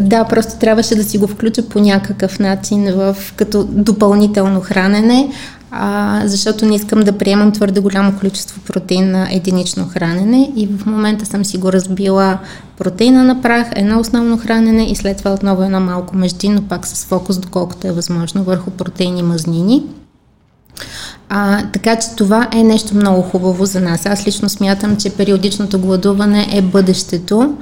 да, просто трябваше да си го включа по някакъв начин в, като допълнително хранене, а, защото не искам да приемам твърде голямо количество протеин на единично хранене и в момента съм си го разбила протеина на прах, едно основно хранене и след това отново едно малко междинно, пак с фокус, доколкото е възможно, върху протеини мазнини. А, така че това е нещо много хубаво за нас. Аз лично смятам, че периодичното гладуване е бъдещето.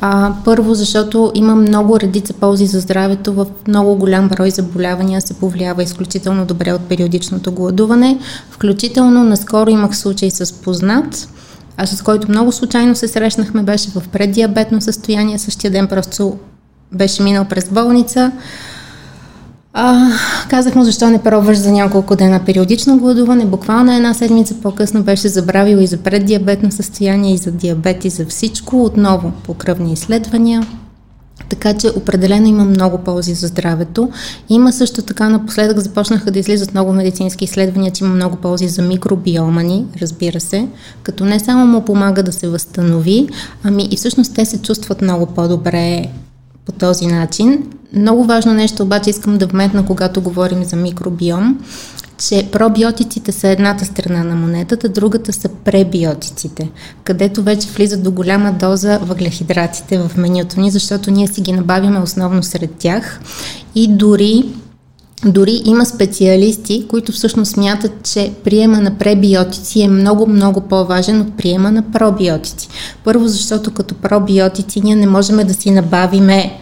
А, първо, защото има много редица ползи за здравето. В много голям брой заболявания се повлиява изключително добре от периодичното гладуване. Включително наскоро имах случай с познат, а с който много случайно се срещнахме, беше в преддиабетно състояние. Същия ден просто беше минал през болница. А, казах му защо не пробваш за няколко дена периодично гладуване. Буквално една седмица по-късно беше забравил и за преддиабетно състояние, и за диабет, и за всичко. Отново по кръвни изследвания. Така че определено има много ползи за здравето. Има също така, напоследък започнаха да излизат много медицински изследвания, че има много ползи за микробиома ни, разбира се, като не само му помага да се възстанови, ами и всъщност те се чувстват много по-добре по този начин. Много важно нещо обаче искам да вметна, когато говорим за микробиом, че пробиотиците са едната страна на монетата, другата са пребиотиците, където вече влизат до голяма доза въглехидратите в менюто ни, защото ние си ги набавяме основно сред тях и дори дори има специалисти, които всъщност смятат, че приема на пребиотици е много-много по-важен от приема на пробиотици. Първо, защото като пробиотици ние не можем да си набавиме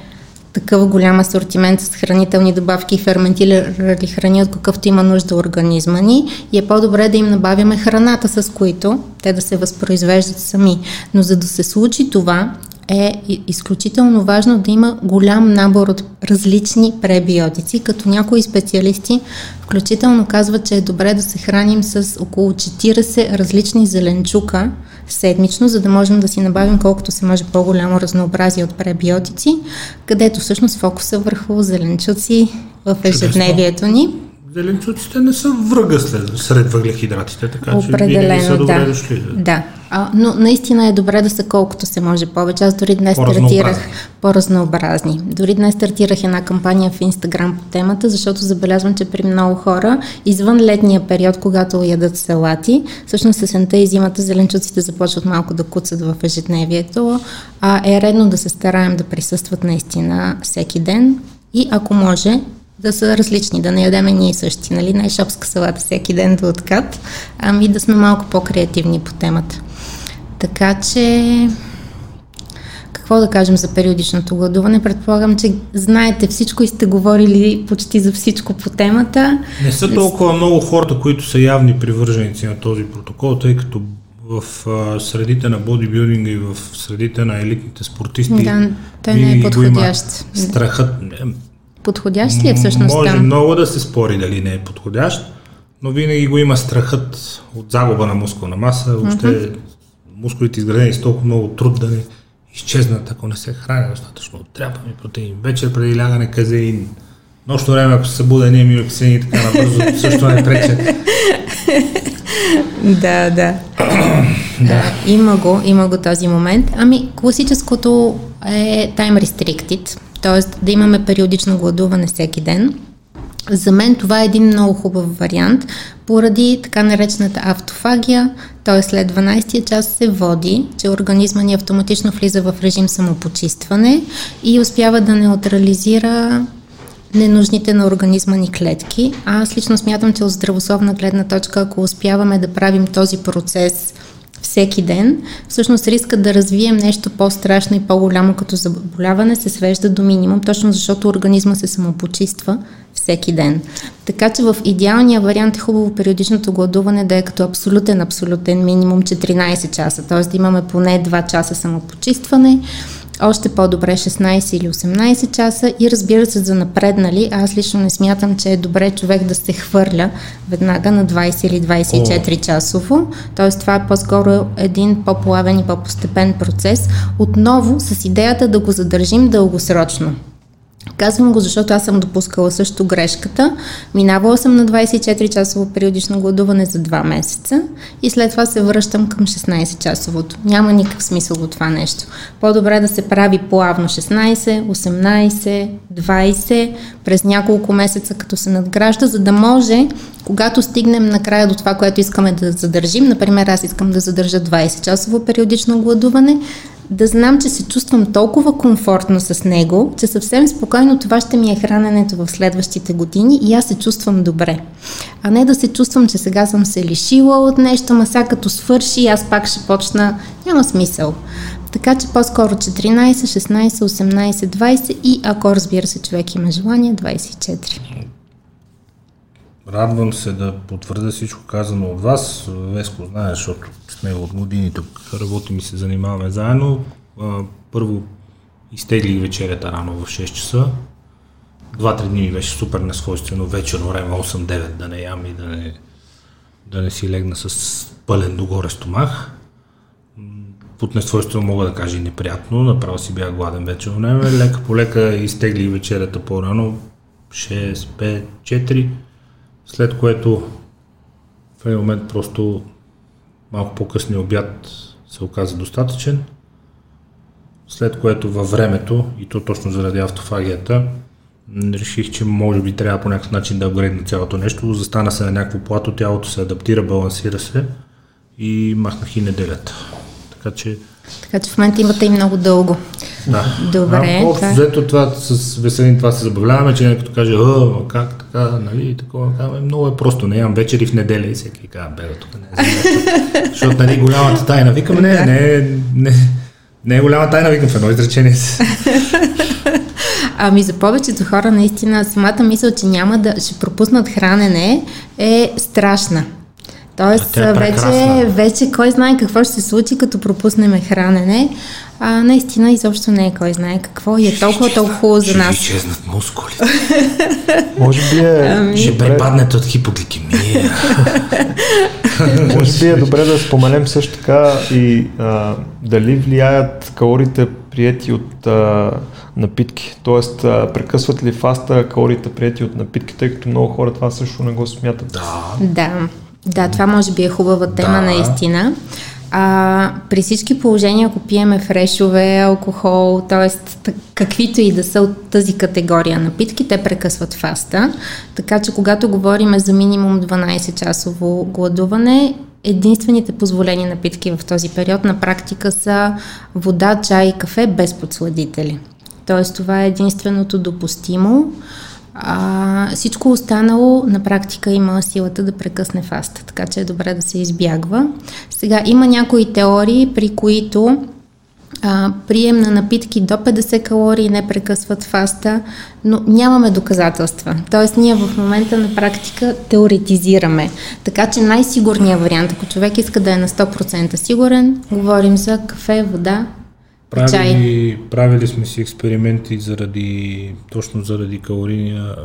такъв голям асортимент с хранителни добавки и ферментирали храни, от какъвто има нужда организма ни и е по-добре да им набавяме храната, с които те да се възпроизвеждат сами. Но за да се случи това, е изключително важно да има голям набор от различни пребиотици, като някои специалисти включително казват, че е добре да се храним с около 40 различни зеленчука седмично, за да можем да си набавим колкото се може по-голямо разнообразие от пребиотици, където всъщност фокуса върху зеленчуци в ежедневието ни. Зеленчуците не са врага след, сред въглехидратите, така че винаги са добре да. дошли. Да, а, но наистина е добре да са колкото се може повече. Аз дори днес стартирах по-разнообразни. Дори днес стартирах една кампания в Инстаграм по темата, защото забелязвам, че при много хора, извън летния период, когато ядат салати, всъщност сесента и зимата зеленчуците започват малко да куцат в ежедневието, а е редно да се стараем да присъстват наистина всеки ден и ако може, да са различни, да не ядеме ние същи, нали? Не шопска салата всеки ден да откат, ами да сме малко по-креативни по темата. Така че, какво да кажем за периодичното гладуване? Предполагам, че знаете всичко и сте говорили почти за всичко по темата. Не са толкова много хората, които са явни привърженици на този протокол, тъй като в а, средите на бодибилдинга и в средите на елитните спортисти да, той не е подходящ. Страхът. Подходящ ли е всъщност Може там? много да се спори дали не е подходящ, но винаги го има страхът от загуба на мускулна маса, въобще uh-huh мускулите изградени с толкова много труд да не изчезнат, ако не се храня достатъчно от ми протеин. Вечер преди лягане казеин. Нощно време, ако се събуда, ние ми и така набързо, също не прече. да, да. да. Има го, има го този момент. Ами, класическото е time restricted, т.е. да имаме периодично гладуване всеки ден. За мен това е един много хубав вариант, поради така наречената автофагия, т.е. след 12-я час се води, че организма ни автоматично влиза в режим самопочистване и успява да неутрализира ненужните на организма ни клетки. Аз лично смятам, че от здравословна гледна точка, ако успяваме да правим този процес всеки ден, всъщност риска да развием нещо по-страшно и по-голямо като заболяване се свежда до минимум, точно защото организма се самопочиства всеки ден. Така че в идеалния вариант е хубаво периодичното гладуване да е като абсолютен, абсолютен минимум 14 часа, т.е. да имаме поне 2 часа самопочистване, още по-добре 16 или 18 часа и разбира се за напреднали, аз лично не смятам, че е добре човек да се хвърля веднага на 20 или 24 О. часово, т.е. това е по-скоро един по-плавен и по-постепен процес, отново с идеята да го задържим дългосрочно. Казвам го, защото аз съм допускала също грешката. Минавала съм на 24-часово периодично гладуване за 2 месеца и след това се връщам към 16-часовото. Няма никакъв смисъл от това нещо. По-добре да се прави плавно 16, 18, 20 през няколко месеца, като се надгражда, за да може, когато стигнем накрая до това, което искаме да задържим, например аз искам да задържа 20-часово периодично гладуване, да знам, че се чувствам толкова комфортно с него, че съвсем спокойно това ще ми е храненето в следващите години и аз се чувствам добре. А не да се чувствам, че сега съм се лишила от нещо, ма сега като свърши, аз пак ще почна. Няма смисъл. Така че по-скоро 14, 16, 18, 20 и ако разбира се човек има желание, 24. Радвам се да потвърда всичко казано от вас. Веско знае, защото сме от години тук работим и се занимаваме заедно. Първо изтегли вечерята рано в 6 часа. Два-три дни ми беше супер несвойствено вечерно време 8-9 да не ям и да не, да не си легна с пълен догоре стомах. Под несвойствено мога да кажа и неприятно, направо си бях гладен вече време. Лека по лека изтегли вечерята по-рано, 6, 5, 4 след което в един момент просто малко по-късния обяд се оказа достатъчен, след което във времето, и то точно заради автофагията, реших, че може би трябва по някакъв начин да апгрейдна цялото нещо. Застана се на някакво плато, тялото се адаптира, балансира се и махнах и неделята. Така че така че в момента имате и много дълго. Да. Добре. А, общо взето това с Веселин това се забавляваме, че някой каже, а, как така, нали, такова, казваме, много е просто, не ям вечери в неделя и всеки казва, бе, тук не е защото, нали, голямата тайна, викам, не, не, не, не е голяма тайна, викам в едно изречение. Ами за повечето хора наистина самата мисъл, че няма да ще пропуснат хранене е страшна. Тоест, е вече, вече кой знае какво ще се случи, като пропуснем хранене. А, наистина, изобщо не е кой знае какво и е толкова, толкова хубаво за нас. Ще изчезнат мускулите. Може би е... Ами... Ще препаднете от хипогликемия. Може би е добре да споменем също така и а, дали влияят калориите прияти от а, напитки. Тоест, а, прекъсват ли фаста калориите прияти от напитки, тъй като много хора това също не го смятат. Да. Да. Да, това може би е хубава тема да. наистина. А, при всички положения, ако пиеме фрешове, алкохол, т.е. каквито и да са от тази категория напитки, те прекъсват фаста. Така че когато говорим за минимум 12-часово гладуване, единствените позволени напитки в този период на практика са вода, чай и кафе без подсладители. Тоест това е единственото допустимо. А, всичко останало на практика има силата да прекъсне фаста, така че е добре да се избягва. Сега има някои теории, при които а, прием на напитки до 50 калории не прекъсват фаста, но нямаме доказателства. Тоест ние в момента на практика теоретизираме. Така че най-сигурният вариант, ако човек иска да е на 100% сигурен, говорим за кафе, вода, Правили, правили сме си експерименти заради, точно заради калорийния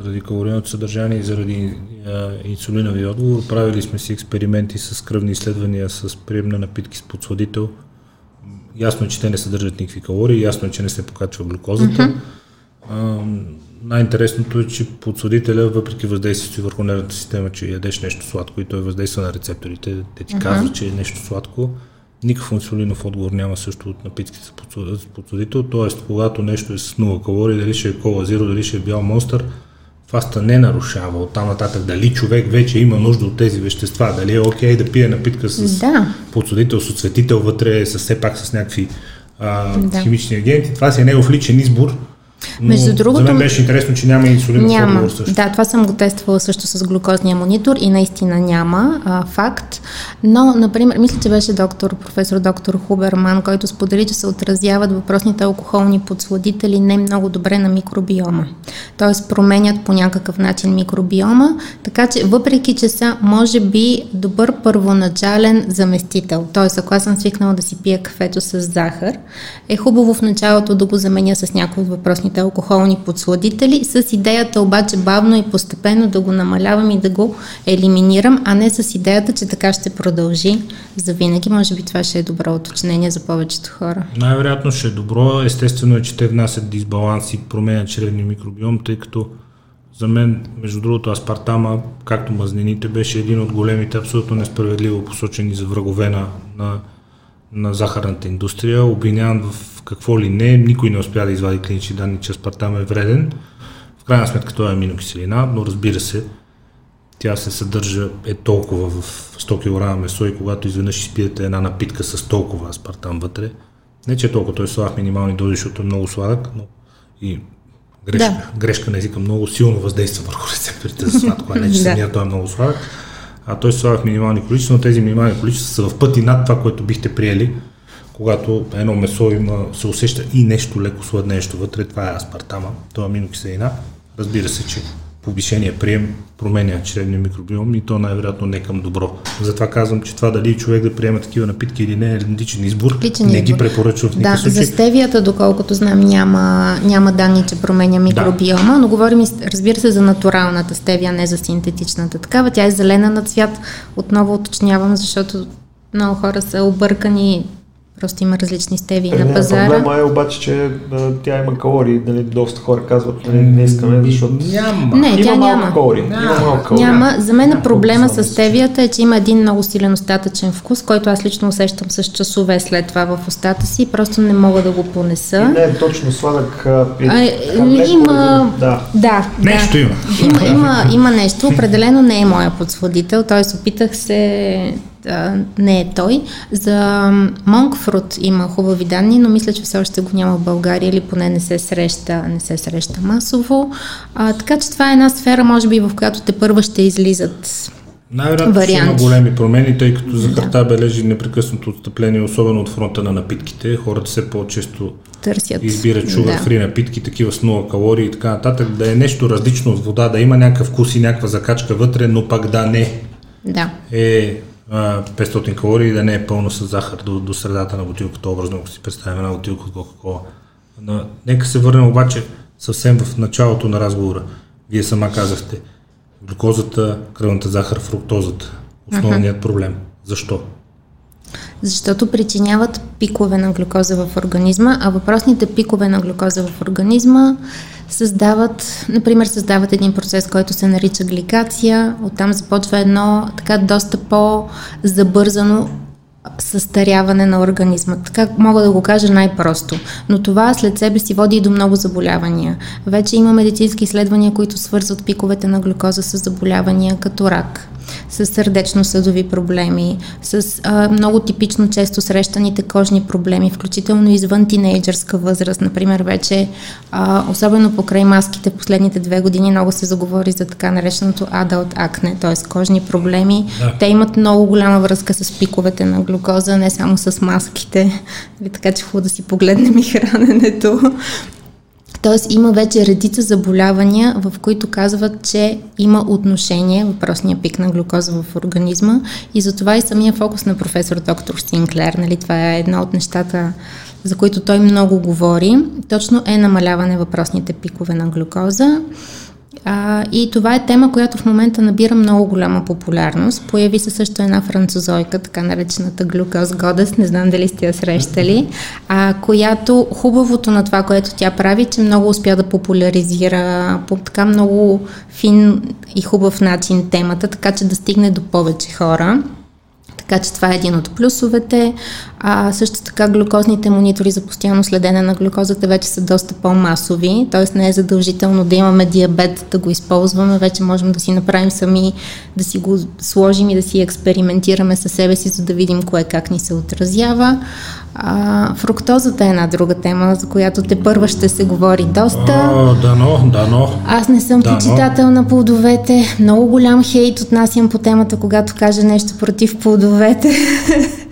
заради калорийното съдържание и заради а, инсулинови отговор. Правили сме си експерименти с кръвни изследвания с прием на напитки с подсладител. Ясно е, че те не съдържат никакви калории, ясно е, че не се покачва глюкозата. Mm-hmm. А, най-интересното е, че подсладителя, въпреки въздействието върху нервната система, че ядеш нещо сладко и той въздейства на рецепторите, те ти mm-hmm. казват, че е нещо сладко, Никакъв инсулинов отговор няма също от напитките с подсладител, т.е. когато нещо е с 0 калории, дали ще е кола зиро, дали ще е бял монстър, фаста не нарушава от там нататък дали човек вече има нужда от тези вещества, дали е окей okay да пие напитка с да. подсладител, с осветител вътре, с все пак с някакви а, да. химични агенти. Това си е негов личен избор но Между другото, за мен беше интересно, че няма инсулинов няма. отговор също. Да, това съм го тествала също с глюкозния монитор и наистина няма а, факт. Но, например, мисля, че беше доктор, професор доктор Хуберман, който сподели, че се отразяват въпросните алкохолни подсладители не много добре на микробиома. Тоест променят по някакъв начин микробиома, така че въпреки, че са, може би, добър първоначален заместител. Тоест, ако аз съм свикнала да си пия кафето с захар, е хубаво в началото да го заменя с някои от въпросните вредните алкохолни подсладители, с идеята обаче бавно и постепенно да го намалявам и да го елиминирам, а не с идеята, че така ще продължи за винаги. Може би това ще е добро уточнение за повечето хора. Най-вероятно ще е добро. Естествено е, че те внасят дисбаланс и променят чревния микробиом, тъй като за мен, между другото, аспартама, както мазнините, беше един от големите, абсолютно несправедливо посочени за врагове на, на, на захарната индустрия, обвиняван в какво ли не, никой не успя да извади клинични данни, че аспартам е вреден. В крайна сметка това е аминокиселина, но разбира се, тя се съдържа е толкова в 100 кг месо и когато изведнъж изпиете една напитка с толкова аспартам вътре, не че е толкова, той слагах минимални дози, защото е много сладък, но и грешка, да. грешка на езика много силно въздейства върху рецепторите за сладко, а не че самия той е много сладък. А той слагах минимални количества, но тези минимални количества са в пъти над това, което бихте приели, когато едно месо има, се усеща и нещо леко сладнещо вътре, това е аспартама, това е аминокиселина. Разбира се, че повишения прием променя чревния микробиом и то най-вероятно не към добро. Затова казвам, че това дали човек да приема такива напитки или не е личен избор, личен не избор. ги препоръчвам в Да, случай. за стевията, доколкото знам, няма, няма данни, че променя микробиома, да. но говорим, разбира се, за натуралната стевия, не за синтетичната такава. Тя е зелена на цвят. Отново уточнявам, защото много хора са объркани Просто има различни стеви е, на пазара. Проблема е обаче, че а, тя има калории. Нали, доста хора казват, нали, не искаме, защото... Няма. Не, има тя малко няма. Калории. Няма. Има малко калории. Няма. За мен е проблема с стевията е, че има един много силен остатъчен вкус, който аз лично усещам с часове след това в устата си и просто не мога да го понеса. И не е точно сладък. А, а, има... Да. да. Нещо да. има. Има, има. има нещо. Определено не е моя подсводител, т.е. опитах се а, не е той. За Монкфрут има хубави данни, но мисля, че все още го няма в България или поне не се среща, не се среща масово. А, така че това е една сфера, може би, в която те първа ще излизат най-вероятно ще има големи промени, тъй като захарта да. бележи непрекъснато отстъпление, особено от фронта на напитките. Хората все по-често Търсят. избират шугар фри да. напитки, такива с 0 калории и така нататък. Да е нещо различно от вода, да има някакъв вкус и някаква закачка вътре, но пак да не да. е 500 калории да не е пълно с захар до, до средата на бутилката, образно ако си представим една бутилка от Кока-Кола. Но, нека се върнем обаче съвсем в началото на разговора. Вие сама казахте, глюкозата, кръвната захар, фруктозата. Основният uh-huh. проблем. Защо? Защото причиняват пикове на глюкоза в организма, а въпросните пикове на глюкоза в организма създават, например, създават един процес, който се нарича гликация. Оттам започва едно така доста по-забързано състаряване на организма. Така мога да го кажа най-просто. Но това след себе си води и до много заболявания. Вече има медицински изследвания, които свързват пиковете на глюкоза с заболявания като рак, с сърдечно-съдови проблеми, с а, много типично често срещаните кожни проблеми, включително извън тинейджърска възраст. Например, вече, а, особено покрай маските, последните две години много се заговори за така нареченото adult acne, т.е. кожни проблеми. Да. Те имат много голяма връзка с пиковете на глюкоза, не само с маските. Така че хубаво да си погледнем и храненето. Тоест има вече редица заболявания, в които казват, че има отношение, въпросния пик на глюкоза в организма и затова и самия фокус на професор доктор Синклер, нали, това е едно от нещата, за които той много говори, точно е намаляване въпросните пикове на глюкоза. А, и това е тема, която в момента набира много голяма популярност. Появи се също една французойка, така наречената глюкоз годес, не знам дали сте я срещали, а, която хубавото на това, което тя прави, че много успя да популяризира по така много фин и хубав начин темата, така че да стигне до повече хора. Така че това е един от плюсовете. А също така глюкозните монитори за постоянно следене на глюкозата вече са доста по-масови, т.е. не е задължително да имаме диабет да го използваме, вече можем да си направим сами, да си го сложим и да си експериментираме със себе си, за да видим кое как ни се отразява. А, фруктозата е една друга тема, за която те първа ще се говори доста. О, дано, дано. Аз не съм дано. почитател на плодовете. Много голям хейт отнасям по темата, когато кажа нещо против плодовете.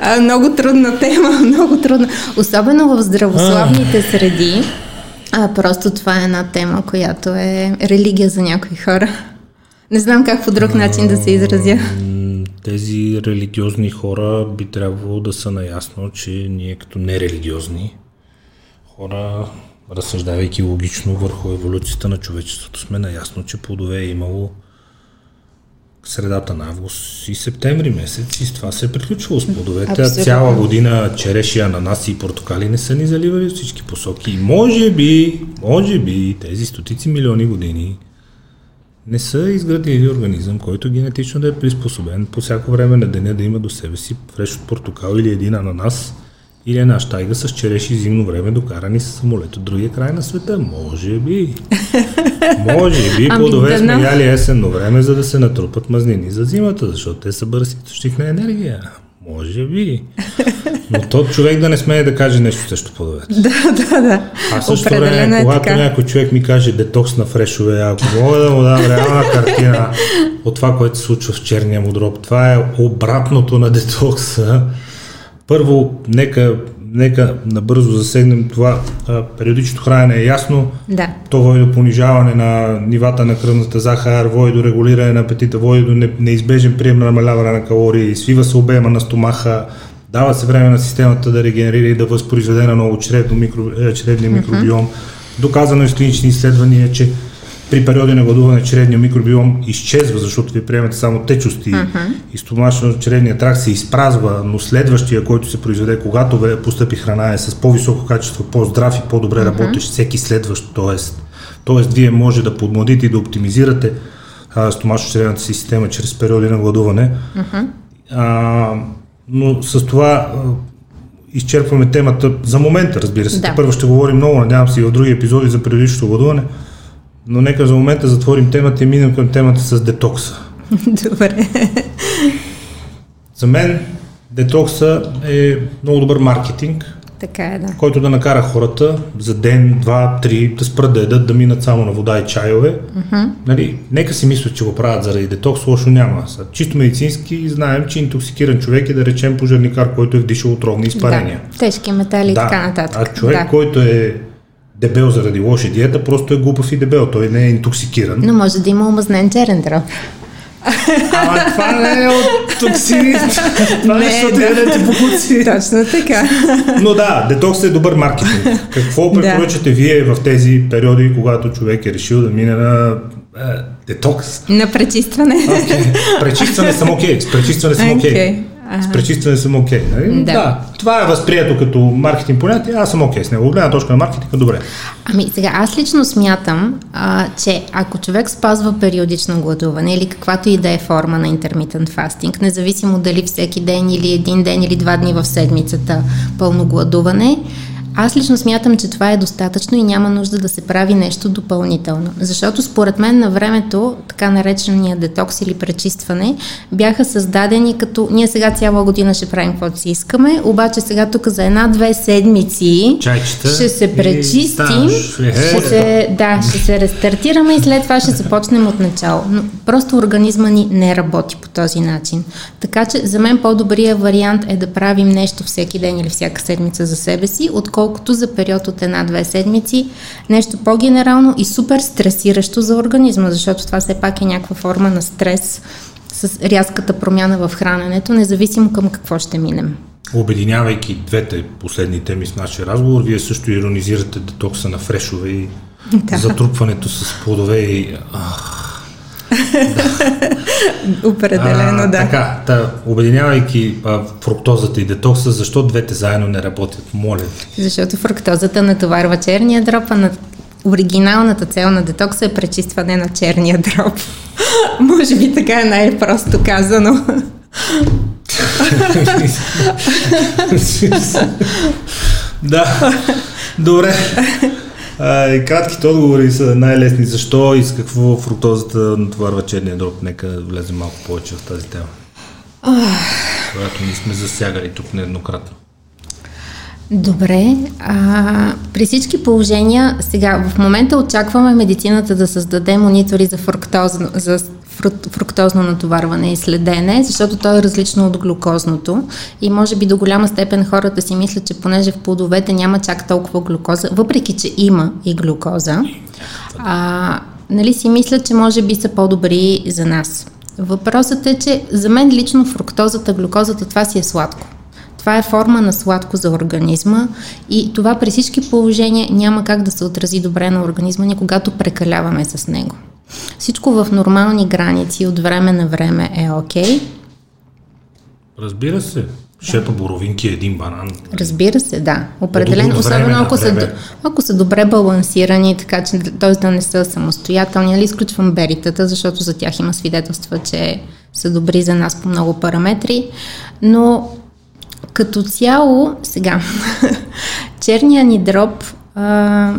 а, много трудна тема, много трудна. Особено в здравословните среди. А, просто това е една тема, която е религия за някои хора. Не знам как по друг начин да се изразя тези религиозни хора би трябвало да са наясно, че ние като нерелигиозни хора, разсъждавайки логично върху еволюцията на човечеството, сме наясно, че плодове е имало средата на август и септември месец и с това се е приключвало с плодовете. А цяла година череши, ананаси и портокали не са ни заливали всички посоки. И може би, може би тези стотици милиони години не са изградили организъм, който генетично да е приспособен по всяко време на деня да има до себе си фреш от портокал или един ананас Или една щайга с череши зимно време, докарани с самолет от другия край на света. Може би. Може би Ами, плодове да, сме яли есенно време, за да се натрупат мазнини за зимата, защото те са бърз източник на енергия. Може би. Но то човек да не смее да каже нещо срещу плодовете. Да, да, да. А също Определено време, е когато така. някой човек ми каже детокс на фрешове, ако мога да му дам реална картина от това, което се случва в черния му дроб, това е обратното на детокса. Първо, нека, нека набързо засегнем това. А, периодичното хранене е ясно. Да. То води до понижаване на нивата на кръвната захар, води до регулиране на апетита, води до не- неизбежен прием на намаляване на калории, свива се обема на стомаха, дава се време на системата да регенерира и да възпроизведе на ново чревно микро, е, чревния микробиом. Доказано е с клинични изследвания, че при периоди на гладуване чревния микробиом изчезва, защото ви приемате само течности и стомашно-чревния тракт се изпразва, но следващия, който се произведе, когато ве- постъпи храна е с по-високо качество, по-здрав и по-добре работещ всеки следващ. Тоест, тоест, вие може да подмладите и да оптимизирате а, стомашно-чревната си система чрез периоди на гладуване. А, но с това изчерпваме темата за момента, разбира се. Да. Първо ще говорим много, надявам се и в други епизоди за периодичното гладуване, но нека за момента затворим темата и минем към темата с детокса. Добре. За мен детокса е много добър маркетинг, Така е, да. който да накара хората за ден, два, три да спрат да ядат, да минат само на вода и чайове. Uh-huh. Нали, нека си мислят, че го правят заради детокс, лошо няма. Чисто медицински знаем, че интоксикиран човек е да речем пожарникар, който е вдишал отровни изпарения. Да. Тежки метали и така нататък. А човек, да. който е дебел заради лоша диета, просто е глупав и дебел. Той не е интоксикиран. Но може да има омазнен черен дроб. Ама това не е от токсини. това Не, е, да. ядете бокуци. Точно така. Но да, детокс е добър маркетинг. Какво Да. препоръчате вие в тези периоди, когато човек е решил да мине на е, детокс? На пречистване. Okay. Пречистване съм окей. С пречистване съм окей. Окей. Ага. С пречистване съм окей. Нали? Да. да. Това е възприето като маркетинг понятие. Аз съм окей с него. От гледна точка на маркетинга, добре. Ами сега, аз лично смятам, а, че ако човек спазва периодично гладуване или каквато и да е форма на intermittent fasting, независимо дали всеки ден или един ден или два дни в седмицата пълно гладуване, аз лично смятам, че това е достатъчно и няма нужда да се прави нещо допълнително. Защото според мен на времето, така наречения детокс или пречистване, бяха създадени като ние сега цяла година ще правим каквото си искаме, обаче сега тук за една-две седмици Чайчета ще се пречистим. Е, ще се, да, ще се рестартираме и след това ще започнем от начало. Но просто организма ни не работи по този начин. Така че за мен по-добрият вариант е да правим нещо всеки ден или всяка седмица за себе си, отколкото за период от една-две седмици нещо по-генерално и супер стресиращо за организма, защото това все пак е някаква форма на стрес с рязката промяна в храненето, независимо към какво ще минем. Обединявайки двете последни теми в нашия разговор, вие също иронизирате детокса на фрешове и Да. затрупването с плодове и... Ах, Определено, а, да. Така, та, обединявайки а, фруктозата и детокса, защо двете заедно не работят? Моля. Защото фруктозата натоварва черния дроб, а на оригиналната цел на детокса е пречистване на черния дроб. Може би така е най-просто казано. да, добре. А, кратките отговори са най-лесни. Защо и с какво фруктозата натоварва черния дроб? Нека влезем малко повече в тази тема. Която ние сме засягали тук нееднократно. Добре, а, при всички положения, сега в момента очакваме медицината да създаде монитори за фруктозно, за фруктозно натоварване и следене, защото то е различно от глюкозното и може би до голяма степен хората си мислят, че понеже в плодовете няма чак толкова глюкоза, въпреки че има и глюкоза, а, нали си мислят, че може би са по-добри за нас. Въпросът е, че за мен лично фруктозата, глюкозата, това си е сладко. Това е форма на сладко за организма и това при всички положения няма как да се отрази добре на организма ни, когато прекаляваме с него. Всичко в нормални граници от време на време е окей. Okay. Разбира се. Шепа боровинки, един банан. Разбира се, да. Определено, особено ако са, ако са добре балансирани, така че т.е. да не са самостоятелни. Нали, изключвам беритата, защото за тях има свидетелства, че са добри за нас по много параметри, но Като цяло, сега, черния ни дроб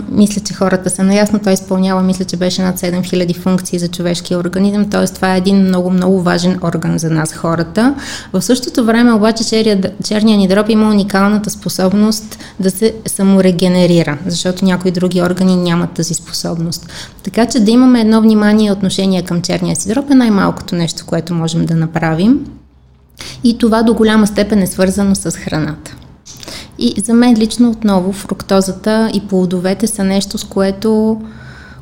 мисля, че хората са наясно. Той изпълнява, мисля, че беше над 7000 функции за човешкия организъм, т.е. това е един много, много важен орган за нас, хората. В същото време обаче черния, черния ни дроб има уникалната способност да се саморегенерира, защото някои други органи нямат тази способност. Така че да имаме едно внимание и отношение към черния си дроб е най-малкото нещо, което можем да направим. И това до голяма степен е свързано с храната. И за мен лично отново фруктозата и плодовете са нещо, с което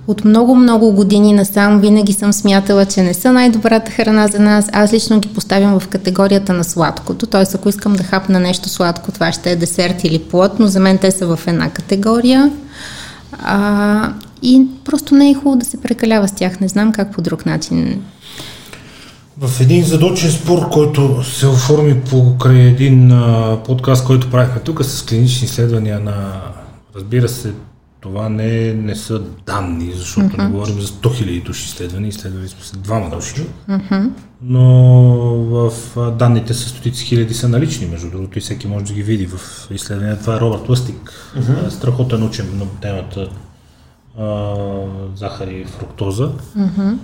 от много-много години насам винаги съм смятала, че не са най-добрата храна за нас. Аз лично ги поставям в категорията на сладкото. Т.е. ако искам да хапна нещо сладко, това ще е десерт или плод, но за мен те са в една категория. А, и просто не е хубаво да се прекалява с тях. Не знам как по друг начин в един задочен спор, който се оформи покрай един а, подкаст, който правихме тук с клинични изследвания на, разбира се, това не, не са данни, защото uh-huh. не говорим за 100 000 души изследвания, изследвали сме се двама души, uh-huh. но в данните са стотици хиляди са налични, между другото, и всеки може да ги види в изследвания. Това е Робърт Лъстик, uh-huh. страхотен учен на темата а, захар и фруктоза. Uh-huh.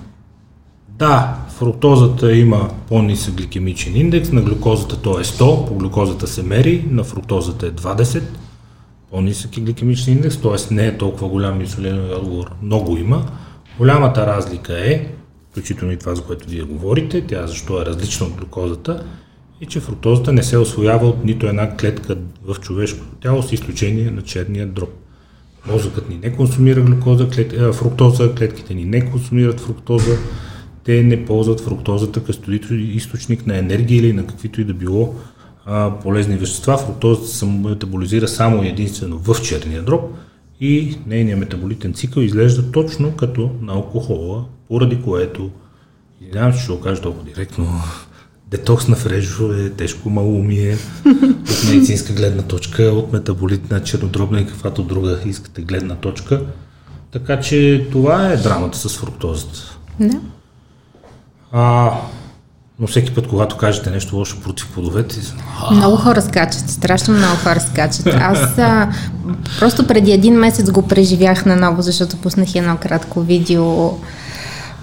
Да, фруктозата има по-нисък гликемичен индекс, на глюкозата то е 100, по глюкозата се мери, на фруктозата е 20, по-нисък е гликемичен индекс, т.е. не е толкова голям инсулиновия отговор, много има. Голямата разлика е, включително и това, за което вие говорите, тя защо е различна от глюкозата, и че фруктозата не се освоява от нито една клетка в човешкото тяло, с изключение на черния дроб. Мозъкът ни не консумира глюкоза, клет... фруктоза, клетките ни не консумират фруктоза, те не ползват фруктозата като източник на енергия или на каквито и да било а, полезни вещества. Фруктозата се метаболизира само единствено в черния дроб и нейният метаболитен цикъл изглежда точно като на алкохола, поради което, извинявам се, ще го кажа толкова директно, детокс на фрежо е тежко малумие от медицинска гледна точка, от метаболитна чернодробна и каквато друга искате гледна точка. Така че това е драмата с фруктозата. Да. А, но всеки път, когато кажете нещо лошо против плодовете... Много хора скачат, страшно много хора скачат. Аз а, просто преди един месец го преживях наново, защото пуснах едно кратко видео,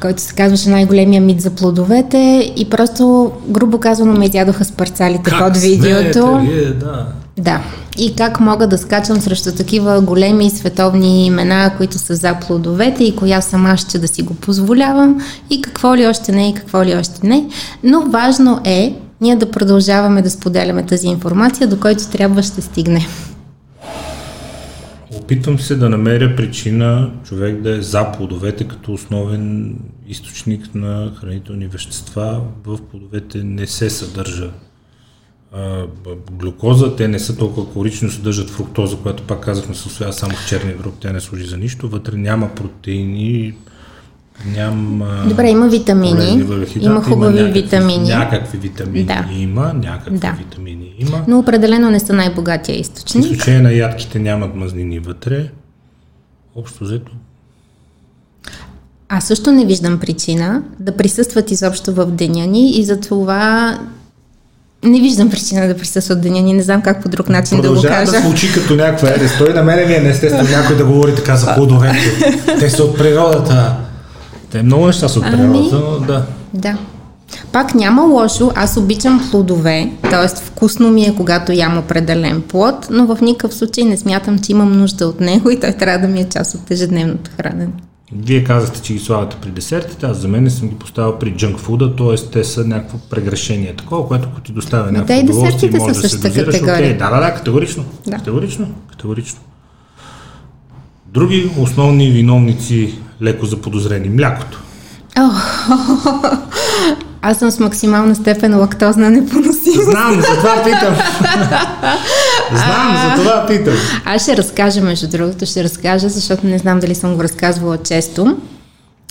който се казваше най-големия мит за плодовете и просто, грубо казано, ме изядоха с парцалите под видеото. Смеете, да. Да. И как мога да скачам срещу такива големи световни имена, които са за плодовете и коя сама ще да си го позволявам и какво ли още не и какво ли още не. Но важно е ние да продължаваме да споделяме тази информация, до който трябва ще стигне. Опитвам се да намеря причина човек да е за плодовете като основен източник на хранителни вещества. В плодовете не се съдържа глюкоза, те не са толкова калорични, съдържат фруктоза, която пак казахме се освоява само в черния дроб, тя не служи за нищо, вътре няма протеини, няма... Добре, има витамини, има хубави има витамини. Някакви витамини да. има, някакви да. витамини има. Но определено не са най-богатия източник. В изключение на ядките нямат мазнини вътре. Общо взето аз също не виждам причина да присъстват изобщо в деня ни и за това не виждам причина да присъства деня ни, не знам как по друг начин да го кажа. да звучи като някаква ерес. Той на мене ми е неестествено някой да говори така за плодовете. Те са от природата. Те много неща са от ами, природата, но да. Да. Пак няма лошо, аз обичам плодове, т.е. вкусно ми е, когато ям определен плод, но в никакъв случай не смятам, че имам нужда от него и той трябва да ми е част от ежедневното хранене. Вие казахте, че ги слагате при десертите, аз за мен не съм ги поставил при джънк фуда, т.е. те са някакво прегрешение, такова, което ти доставя някакво да, удоволствие, може да се дозираш. Окей, да, да, да, категорично. Да. Категорично, категорично. Други основни виновници леко заподозрени. Млякото. Аз съм с максимална степен лактозна непоносимост. Знам, за това питам. знам, за това питам. Аз ще разкажа, между другото, ще разкажа, защото не знам дали съм го разказвала често.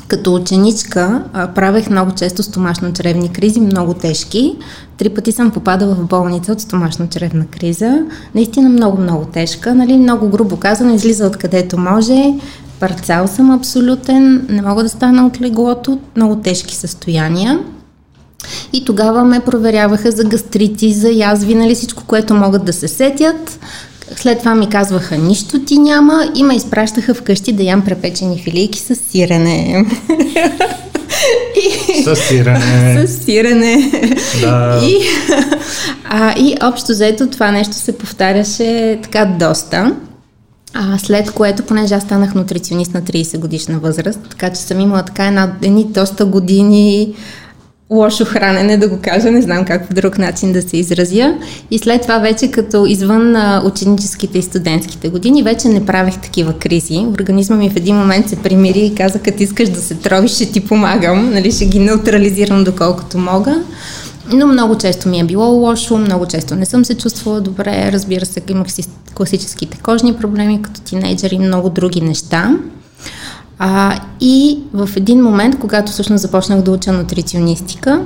Като ученичка правех много често стомашно-чревни кризи, много тежки. Три пъти съм попадала в болница от стомашно-чревна криза. Наистина много-много тежка. Нали? Много грубо казано, излиза откъдето може. Парцал съм абсолютен, не мога да стана от леглото, много тежки състояния. И тогава ме проверяваха за гастрити, за язви, нали всичко, което могат да се сетят. След това ми казваха, нищо ти няма и ме изпращаха вкъщи да ям препечени филийки с сирене. И... С сирене. С сирене. Да. И, а, и общо заето това нещо се повтаряше така доста. А, след което, понеже аз станах нутриционист на 30 годишна възраст, така че съм имала така една, едни доста години лошо хранене, да го кажа, не знам как по друг начин да се изразя. И след това вече като извън ученическите и студентските години, вече не правех такива кризи. Организма ми в един момент се примири и каза, като искаш да се тровиш, ще ти помагам, нали, ще ги неутрализирам доколкото мога. Но много често ми е било лошо, много често не съм се чувствала добре. Разбира се, имах си класическите кожни проблеми като тинейджър и много други неща. А, и в един момент, когато всъщност започнах да уча нутриционистика,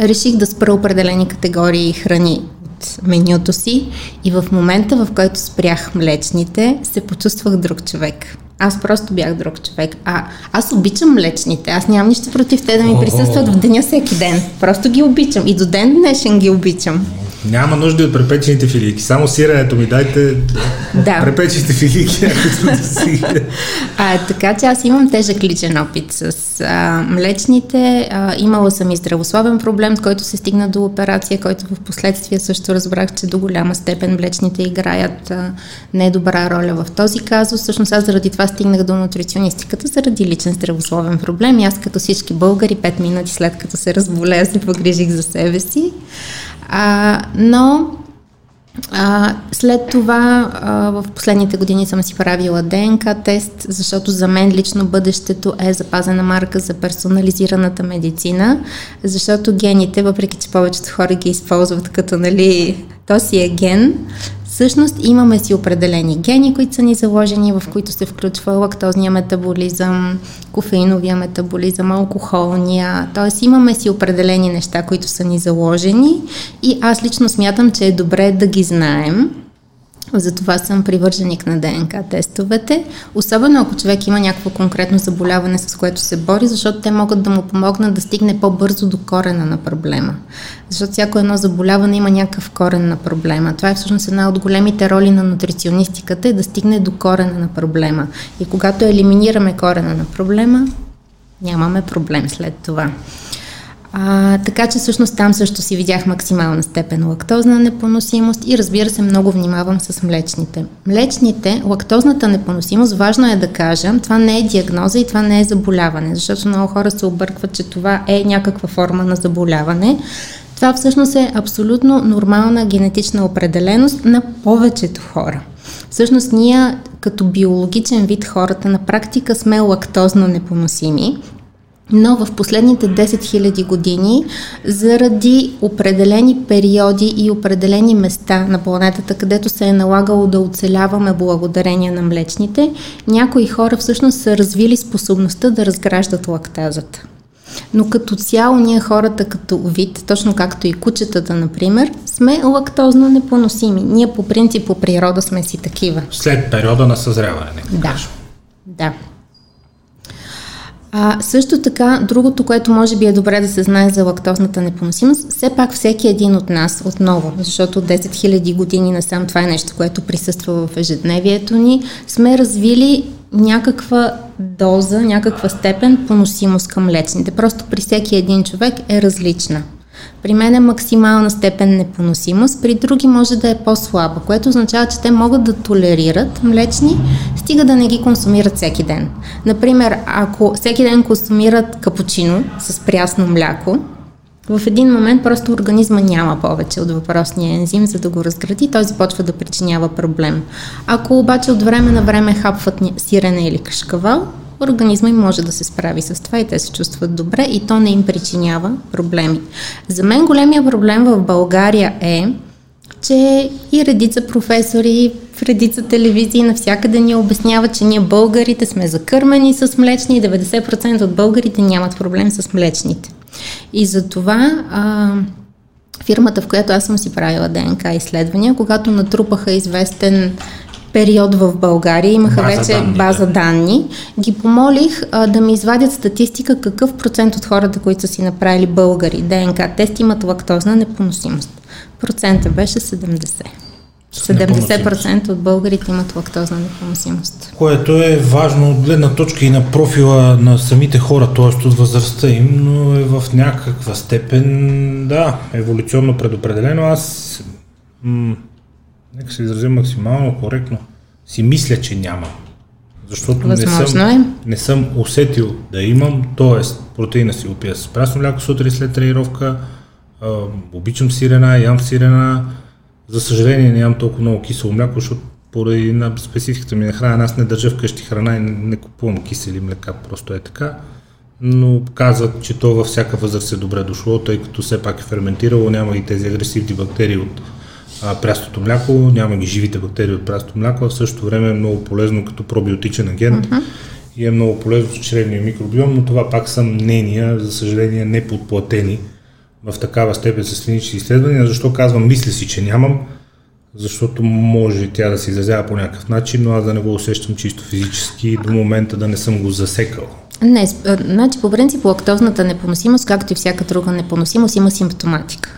реших да спра определени категории храни от менюто си и в момента, в който спрях млечните, се почувствах друг човек. Аз просто бях друг човек. А аз обичам млечните. Аз нямам нищо против те да ми присъстват в деня всеки ден. Просто ги обичам. И до ден днешен ги обичам. Няма нужда от препечените филийки. Само сиренето ми дайте да. препечените филийки. а, така че аз имам тежък личен опит с а, млечните. А, имала съм и здравословен проблем, с който се стигна до операция, който в последствие също разбрах, че до голяма степен млечните играят а, недобра роля в този казус. Всъщност аз заради това стигнах до нутриционистиката, заради личен здравословен проблем. И аз като всички българи, 5 минути след като се разболея, се погрижих за себе си. А, но а, след това а, в последните години съм си правила ДНК тест, защото за мен лично бъдещето е запазена марка за персонализираната медицина, защото гените, въпреки че повечето хора ги използват като нали, то си е ген, Всъщност имаме си определени гени, които са ни заложени, в които се включва лактозния метаболизъм, кофеиновия метаболизъм, алкохолния, т.е. имаме си определени неща, които са ни заложени и аз лично смятам, че е добре да ги знаем, затова съм привърженик на ДНК тестовете, особено ако човек има някакво конкретно заболяване, с което се бори, защото те могат да му помогнат да стигне по-бързо до корена на проблема. Защото всяко едно заболяване има някакъв корен на проблема. Това е всъщност една от големите роли на нутриционистиката, е да стигне до корена на проблема. И когато елиминираме корена на проблема, нямаме проблем след това. А, така че всъщност там също си видях максимална степен лактозна непоносимост и разбира се много внимавам с млечните. Млечните, лактозната непоносимост, важно е да кажа, това не е диагноза и това не е заболяване, защото много хора се объркват, че това е някаква форма на заболяване. Това всъщност е абсолютно нормална генетична определеност на повечето хора. Всъщност ние като биологичен вид хората на практика сме лактозно непоносими, но в последните 10 000 години, заради определени периоди и определени места на планетата, където се е налагало да оцеляваме благодарение на млечните, някои хора всъщност са развили способността да разграждат лактазата. Но като цяло ние хората като вид, точно както и кучетата, например, сме лактозно непоносими. Ние по принцип по природа сме си такива. След периода на съзряване. Да. Да. А, също така, другото, което може би е добре да се знае за лактозната непоносимост, все пак всеки един от нас, отново, защото 10 000 години насам това е нещо, което присъства в ежедневието ни, сме развили някаква доза, някаква степен поносимост към млечните. Просто при всеки един човек е различна. При мен е максимална степен непоносимост, при други може да е по-слаба, което означава, че те могат да толерират млечни, стига да не ги консумират всеки ден. Например, ако всеки ден консумират капучино с прясно мляко, в един момент просто организма няма повече от въпросния ензим, за да го разгради, той започва да причинява проблем. Ако обаче от време на време хапват сирене или кашкавал, организма им може да се справи с това и те се чувстват добре и то не им причинява проблеми. За мен големия проблем в България е, че и редица професори в редица телевизии навсякъде ни обясняват, че ние българите сме закърмени с млечни и 90% от българите нямат проблем с млечните. И за това а, фирмата, в която аз съм си правила ДНК изследвания, когато натрупаха известен период в България, имаха База вече данни, база да. данни, ги помолих а, да ми извадят статистика какъв процент от хората, които са си направили българи ДНК тест имат лактозна непоносимост. Процента беше 70. 70% от българите имат лактозна непоносимост. Което е важно от гледна точка и на профила на самите хора, т.е. от възрастта им, но е в някаква степен, да, еволюционно предопределено. Аз, м- нека се изразя максимално коректно, си мисля, че нямам. Защото не съм, е. не съм усетил да имам, т.е. протеина си го пия с прясно мляко сутрин след тренировка, а, обичам сирена, ям сирена, за съжаление не ям толкова много кисело мляко, защото поради на спецификата ми на храна, аз не държа вкъщи храна и не, не купувам кисели млека, просто е така. Но казват, че то във всяка възраст е добре дошло, тъй като все пак е ферментирало, няма и тези агресивни бактерии от а, прястото мляко, няма ги живите бактерии от прястото мляко, а в същото време е много полезно като пробиотичен агент uh-huh. и е много полезно в чревния микробиом, но това пак са мнения, за съжаление не подплатени в такава степен с клинични изследвания. Защо казвам, мисля си, че нямам, защото може тя да се изразява по някакъв начин, но аз да не го усещам чисто физически до момента да не съм го засекал. Не, с- значи по принцип лактозната непоносимост, както и всяка друга непоносимост, има симптоматика.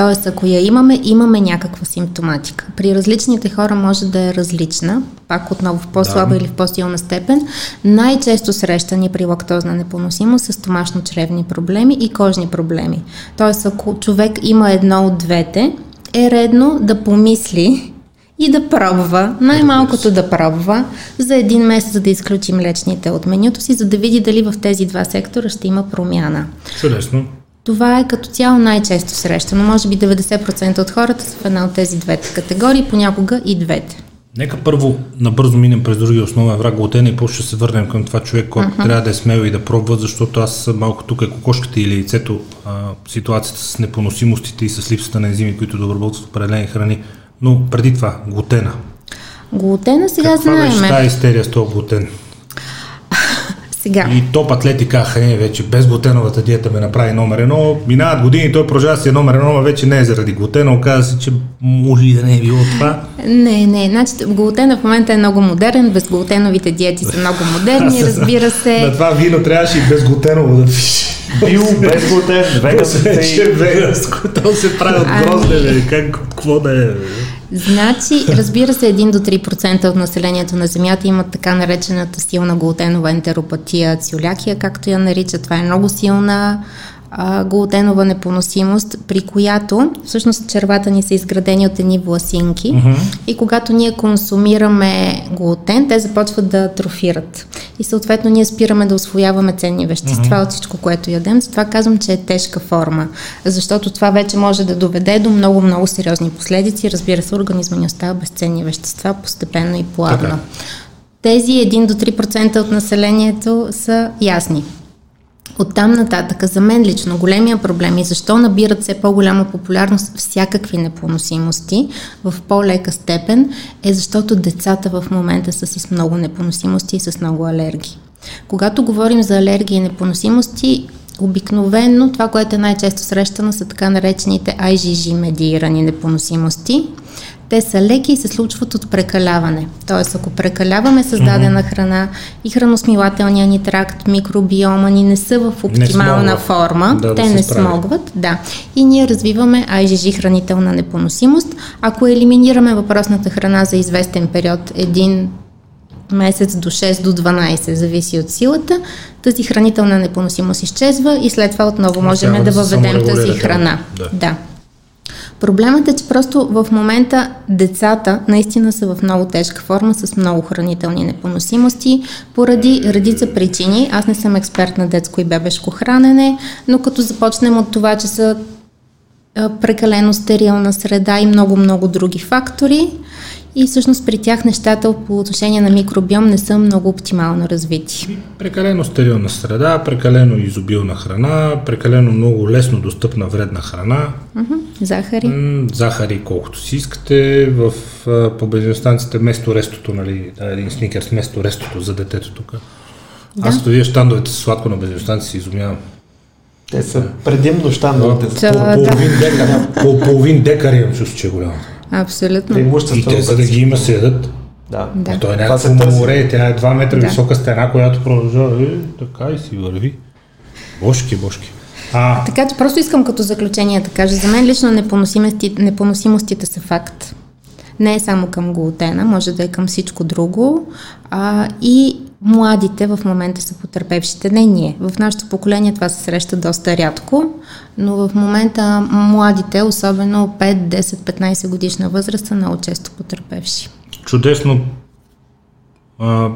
Тоест, ако я имаме, имаме някаква симптоматика. При различните хора може да е различна, пак отново в по-слаба Да. или в по-силна степен. Най-често срещани при лактозна непоносимост са стомашно-чревни проблеми и кожни проблеми. Тоест, ако човек има едно от двете, е редно да помисли и да пробва, най-малкото да пробва, за един месец да изключи млечните от менюто си, за да види дали в тези два сектора ще има промяна. Чудесно. Това е като цяло най-често срещано. Може би 90% от хората са в една от тези двете категории, понякога и двете. Нека първо набързо минем през другия основен враг глутена и после ще се върнем към това човек, който uh-huh. трябва да е смел и да пробва, защото аз малко тук е кокошката или яйцето, а, ситуацията с непоносимостите и с липсата на ензими, които да обработват определени храни. Но преди това, глутена. Глутена сега Каква беше знаеме. тази истерия с този глутен? Сега. И топ атлети казаха, не, вече без глутеновата диета ме направи номер едно. Минават години, той продължава си е номер едно, но вече не е заради глутена. Оказва се, че може и да не е било това. Не, не, значи глутена в момента е много модерен, безглутеновите диети са много модерни, разбира На се. това вино трябваше и без глутеново да пише. Бил, без глутен, веган е то се прави от грозде, бе. Как, какво да е? Значи, разбира се, 1 до 3% от населението на Земята имат така наречената силна глутенова ентеропатия, циолякия, както я наричат. Това е много силна а, глутенова непоносимост, при която всъщност червата ни са изградени от едни власинки Мгм. и когато ние консумираме глутен, те започват да атрофират. И съответно ние спираме да освояваме ценни вещества от всичко, което ядем. Затова казвам, че е тежка форма, защото това вече може да доведе до много-много сериозни последици. Разбира се, организма ни остава без ценни вещества постепенно и плавно. Така. Тези 1 до 3% от населението са ясни. Оттам нататък, за мен лично, големия проблем и защо набират все по-голяма популярност всякакви непоносимости в по-лека степен, е защото децата в момента са с много непоносимости и с много алергии. Когато говорим за алергии и непоносимости, обикновенно това, което е най-често срещано са така наречените IgG медиирани непоносимости. Те са леки и се случват от прекаляване. Тоест, ако прекаляваме с дадена храна и храносмилателния ни тракт, микробиома ни не са в оптимална форма, Да, да те се не справят. смогват, да. И ние развиваме IgG хранителна непоносимост. Ако елиминираме въпросната храна за известен период, един месец до 6 до 12, зависи от силата, тази хранителна непоносимост изчезва и след това отново можем да да въведем тази храна. да. да. Проблемът е, че просто в момента децата наистина са в много тежка форма с много хранителни непоносимости поради редица причини. Аз не съм експерт на детско и бебешко хранене, но като започнем от това, че са прекалено стерилна среда и много-много други фактори. И всъщност при тях нещата по отношение на микробиом не са много оптимално развити. Прекалено стерилна среда, прекалено изобилна храна, прекалено много лесно достъпна вредна храна, Мгм, Захари. м, захари колкото си искате, в, а, по бензиностанцията вместо рестото, нали, да, един сникерс вместо рестото за детето тук. Да. Аз като вие щандовете с сладко на бензиностанция си изумявам. Те са предимно щандовете. Да. половин декар, по половин декар имам чувство, че е голямо. Абсолютно. И Преимущество. те, за да ги има, се ядат. Да. Да. А той е някакво море, тя е 2 метра Да. висока стена, която продължава е, така и си върви. Бошки, бошки. А, Така че просто искам като заключение да кажа, за мен лично непоносимости, непоносимостите са факт. Не е само към глутена, може да е към всичко друго. А, и младите в момента са потърпевшите, не ние. В нашето поколение това се среща доста рядко, но в момента младите, особено 5, 10, 15 годишна възраст, са много често потърпевши. чудесно а,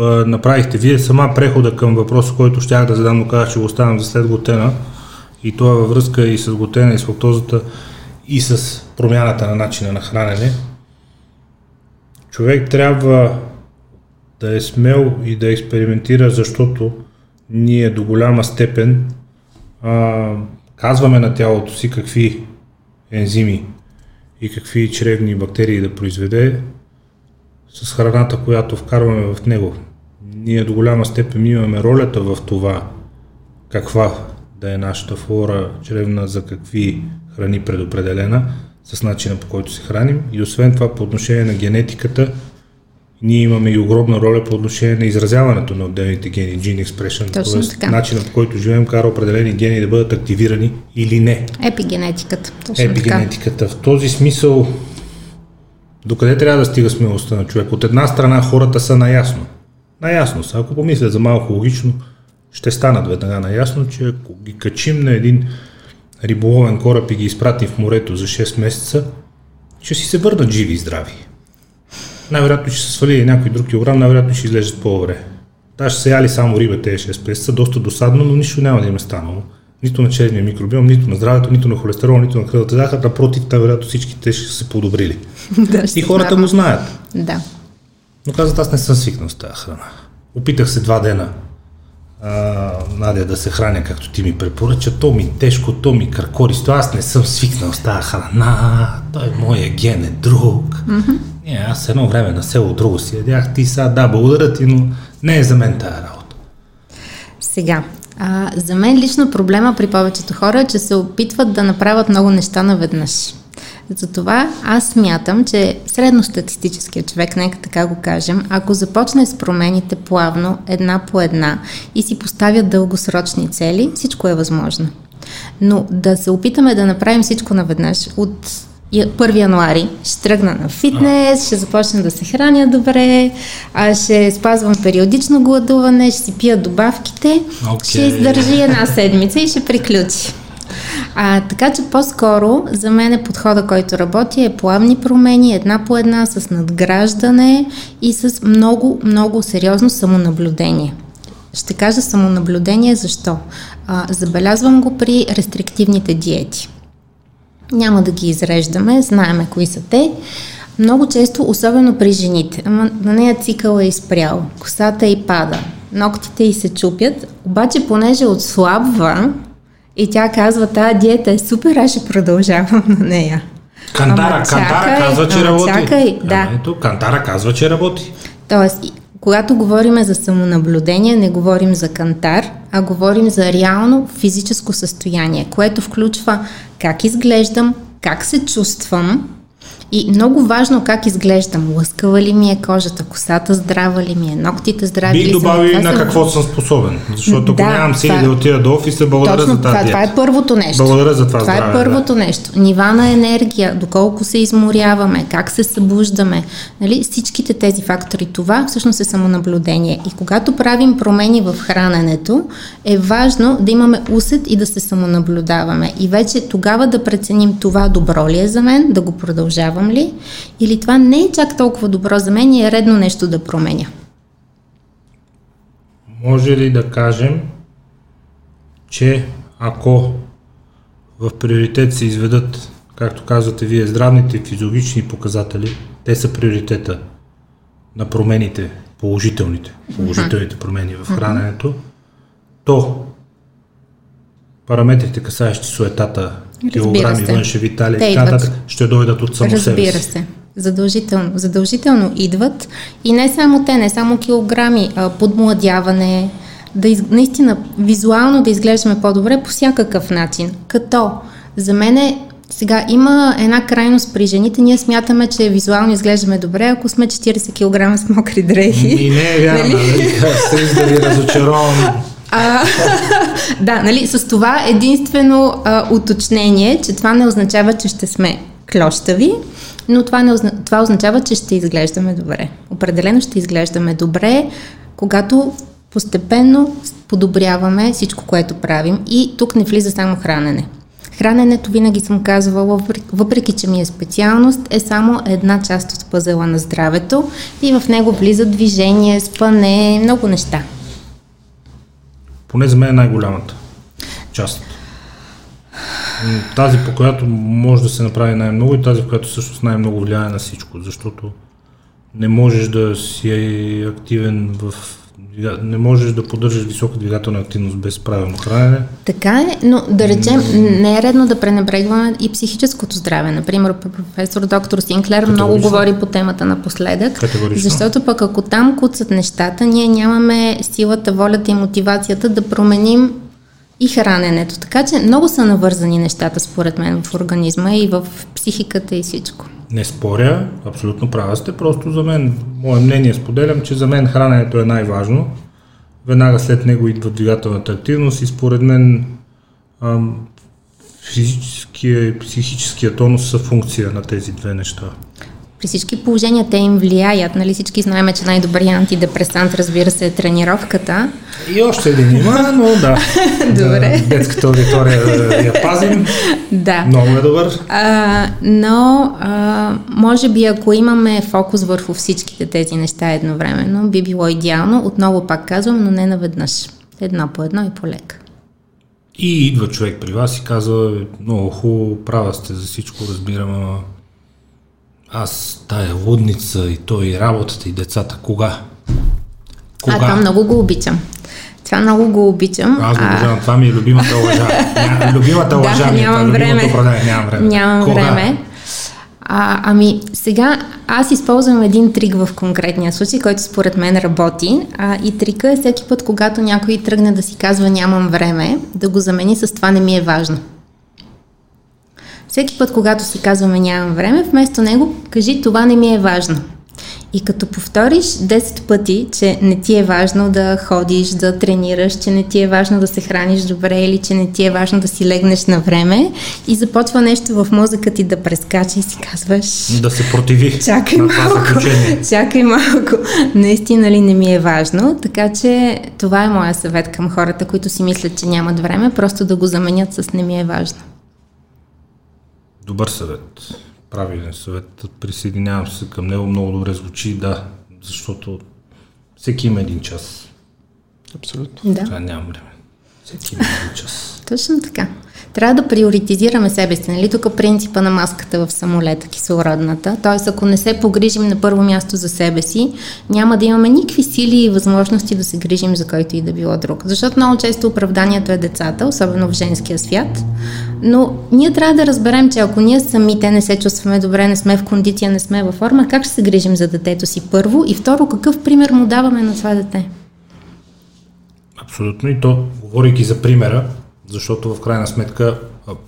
а, направихте вие сама прехода към въпроса, който щях да задам, но казах, че го оставям за след глутена. И това във връзка и с глутена, и с лактозата, и с промяната на начина на хранене. Човек трябва да е смел и да експериментира, защото ние до голяма степен а, казваме на тялото си какви ензими и какви чревни бактерии да произведе с храната, която вкарваме в него. Ние до голяма степен имаме ролята в това каква да е нашата флора чревна, за какви храни предопределена, с начина по който се храним. И освен това по отношение на генетиката, ние имаме и огромна роля по отношение на изразяването на отделните гени, gene expression, Точно т.е. така. начина по който живеем кара определени гени да бъдат активирани или не. Епигенетиката. Точно така. Епигенетиката. В този смисъл, докъде трябва да стига смелостта на човек? От една страна хората са наясно. Наясно са. Ако помислят за малко логично, ще станат веднага наясно, че ако ги качим на един риболовен кораб и ги изпратим в морето за 6 месеца, ще си се върнат живи и здрави. Най-вероятно ще се свали някой друг килограм, най-вероятно ще излежат по-добре. Та ще са яли само риба тези 6 месеца, доста досадно, но нищо няма да им е станало. Нито на черния микробиом, нито на здравето, нито на холестерол, нито на кръвната захар, напротив, най-вероятно всички те ще се подобрили. да, И хората го знаят. Да. Но казват, аз не съм свикнал с тази храна. Опитах се два дена а, Надя да се храня, както ти ми препоръча. То ми тежко, то ми кракористо. Аз не съм свикнал с тази храна. Той моя ген е друг. Mm-hmm. Не, аз едно време на село друго си ядях. Ти сега да, благодаря ти, но не е за мен тази работа. Сега, а, за мен лично проблема при повечето хора е, че се опитват да направят много неща наведнъж. Затова аз смятам, че средностатистическият човек, нека така го кажем, ако започне с промените плавно, една по една и си поставят дългосрочни цели, всичко е възможно. Но да се опитаме да направим всичко наведнъж от 1 януари ще тръгна на фитнес, ще започна да се храня добре, а ще спазвам периодично гладуване, ще си пия добавките, Окей. ще издържи една седмица и ще приключи. А, така че по-скоро за мен е подхода, който работи е плавни промени, една по една, с надграждане и с много, много сериозно самонаблюдение. Ще кажа самонаблюдение защо. А, забелязвам го при рестриктивните диети. Няма да ги изреждаме, знаеме кои са те. Много често, особено при жените, на нея цикъл е изпрял, косата й пада, ногтите й се чупят, обаче понеже отслабва и тя казва, тази диета е супер, аз ще продължавам на нея. Кантара, Ама Кантара чакай, казва, че ама работи. чакай, да. Ето, Кантара казва, че работи. Тоест, когато говорим за самонаблюдение, не говорим за кантар, а говорим за реално физическо състояние, което включва как изглеждам, как се чувствам и много важно как изглеждам. Лъскава ли ми е кожата, косата здрава ли ми е, ногтите здрави ли Бих са ми? добавил и Това на какво съм способен. Защото ако Да, нямам сили това- да отида до офиса, благодаря Точно за тази това, това е диета. първото нещо. Благодаря за това Това здраве, е първото нещо. Нива на енергия, доколко се изморяваме, как се събуждаме. Нали? Всичките тези фактори, това всъщност е самонаблюдение. И когато правим промени в храненето, е важно да имаме усет и да се самонаблюдаваме. И вече тогава да преценим това добро ли е за мен, да го продължавам ли, или това не е чак толкова добро за мен и е редно нещо да променя. Може ли да кажем, че ако в приоритет се изведат, както казвате вие, здравните и физиологични показатели, те са приоритета на промените, положителните, положителните промени в храненето, то параметрите, касаещи суетата, килограми, талия Те и така нататък, ще дойдат от само себе Разбира се. Задължително. Задължително идват и не само те, не само килограми, а подмладяване, да из... наистина визуално да изглеждаме по-добре по всякакъв начин. Като за мен е Сега има една крайност при жените. Ние смятаме, че визуално изглеждаме добре, ако сме 40 кг с мокри дрехи. И не е вярно, нали? нали? да ви разочаровам. А, да, нали, с това единствено а, уточнение, че това не означава, че ще сме клощави, но това, не, това означава, че ще изглеждаме добре. Определено ще изглеждаме добре, когато постепенно подобряваме всичко, което правим. И тук не влиза само хранене. Храненето, винаги съм казвала, въпреки че ми е специалност, е само една част от пъзела на здравето и в него влиза движение, спане, много неща. Поне за мен е най-голямата част. Тази, по която може да се направи най-много и тази, в която всъщност най-много влияе на всичко, защото не можеш да си активен в не можеш да поддържаш висока двигателна активност без правилно хранене. Така е, но да речем, не е редно да пренебрегваме и психическото здраве. Например, професор доктор Синклер много говори по темата напоследък, защото пък ако там куцат нещата, ние нямаме силата, волята и мотивацията да променим и храненето. Така че много са навързани нещата, според мен, в организма и в психиката и всичко. Не споря, абсолютно права сте, просто за мен, мое мнение споделям, че за мен храненето е най-важно. Веднага след него идва двигателната активност и според мен ам, физическия и психическия тонус са функция на тези две неща при всички положения те им влияят. Нали всички знаем, че най-добрият антидепресант, разбира се, е тренировката. И още един има, но да. Добре. Да, детската аудитория я пазим. Да. Много е добър. А, но, а, може би, ако имаме фокус върху всичките тези неща едновременно, би било идеално. Отново пак казвам, но не наведнъж. Едно по едно и по лека. И идва човек при вас и казва, много хубаво, права сте за всичко, разбирам, аз тая лудница и той и работата и децата, кога? Кога? А, това много го обичам. Това много го обичам. Аз го обичам. Това ми е любимата лъжа. любимата лъжа да, ми е това. Време. Нямам време. Нямам Кога? време. А, ами сега аз използвам един трик в конкретния случай, който според мен работи. А, и трика е всеки път, когато някой тръгне да си казва нямам време, да го замени с това не ми е важно. Всеки път, когато си казваме нямам време, вместо него кажи това не ми е важно. И като повториш 10 пъти, че не ти е важно да ходиш, да тренираш, че не ти е важно да се храниш добре или че не ти е важно да си легнеш на време и започва нещо в мозъка ти да прескача и си казваш... Да се противи чакай на малко, чакай малко, наистина ли не ми е важно, така че това е моя съвет към хората, които си мислят, че нямат време, просто да го заменят с не ми е важно. Добър съвет. Правилен съвет. Присъединявам се към него. Много добре звучи, да, защото всеки има един час. Абсолютно. Да. Това нямам време. Всеки има един час. Точно така. Трябва да приоритизираме себе си. Нали? Тук принципа на маската в самолета, кислородната. Т.е. ако не се погрижим на първо място за себе си, няма да имаме никакви сили и възможности да се грижим за който и да било друг. Защото много често оправданието е децата, особено в женския свят. Но ние трябва да разберем, че ако ние самите не се чувстваме добре, не сме в кондиция, не сме във форма, как ще се грижим за детето си първо и второ, какъв пример му даваме на това дете? Абсолютно и то, говорейки за примера, защото в крайна сметка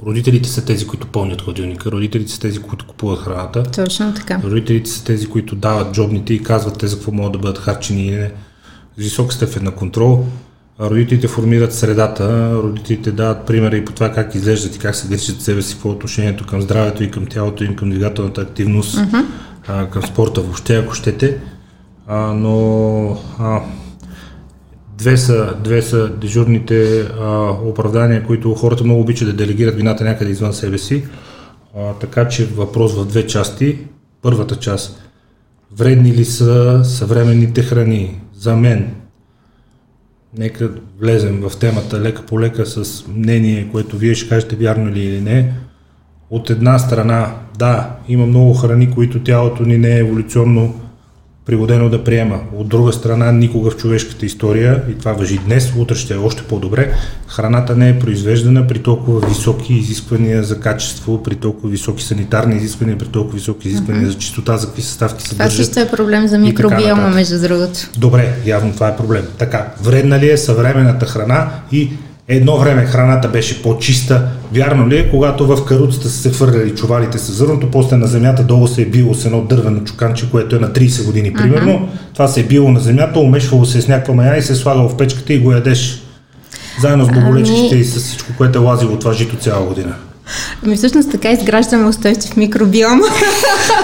родителите са тези, които пълнят хладилника, родителите са тези, които купуват храната. Точно така. Родителите са тези, които дават джобните и казват те за какво могат да бъдат харчени и не. Висок степен на контрол. Родителите формират средата, родителите дават примера и по това как изглеждат и как се грижат себе си по отношението към здравето и към тялото им, към двигателната активност, а, към спорта въобще, ако щете. А, но а, Две са, две са дежурните а, оправдания, които хората много обичат да делегират вината някъде извън себе си. А, така че въпрос в две части. Първата част. Вредни ли са съвременните храни? За мен. Нека влезем в темата лека по лека с мнение, което вие ще кажете вярно ли или не. От една страна, да, има много храни, които тялото ни не е еволюционно пригодено да приема. От друга страна, никога в човешката история, и това въжи днес, утре ще е още по-добре, храната не е произвеждана при толкова високи изисквания за качество, при толкова високи санитарни изисквания, при толкова високи изисквания за чистота, за какви съставки се Това също е проблем за микробиома, между другото. Добре, явно това е проблем. Така, вредна ли е съвременната храна и едно време храната беше по-чиста. Вярно ли е, когато в каруцата са се хвърляли чувалите с зърното, после на земята долу се е било с едно дървено чуканче, което е на 30 години примерно. Uh-huh. Това се е било на земята, умешвало се с някаква мая и се е слагало в печката и го ядеш. Заедно с боболечките ами... и с всичко, което е лазило това жито цяла година. Ами всъщност така изграждаме устойчив микробиом.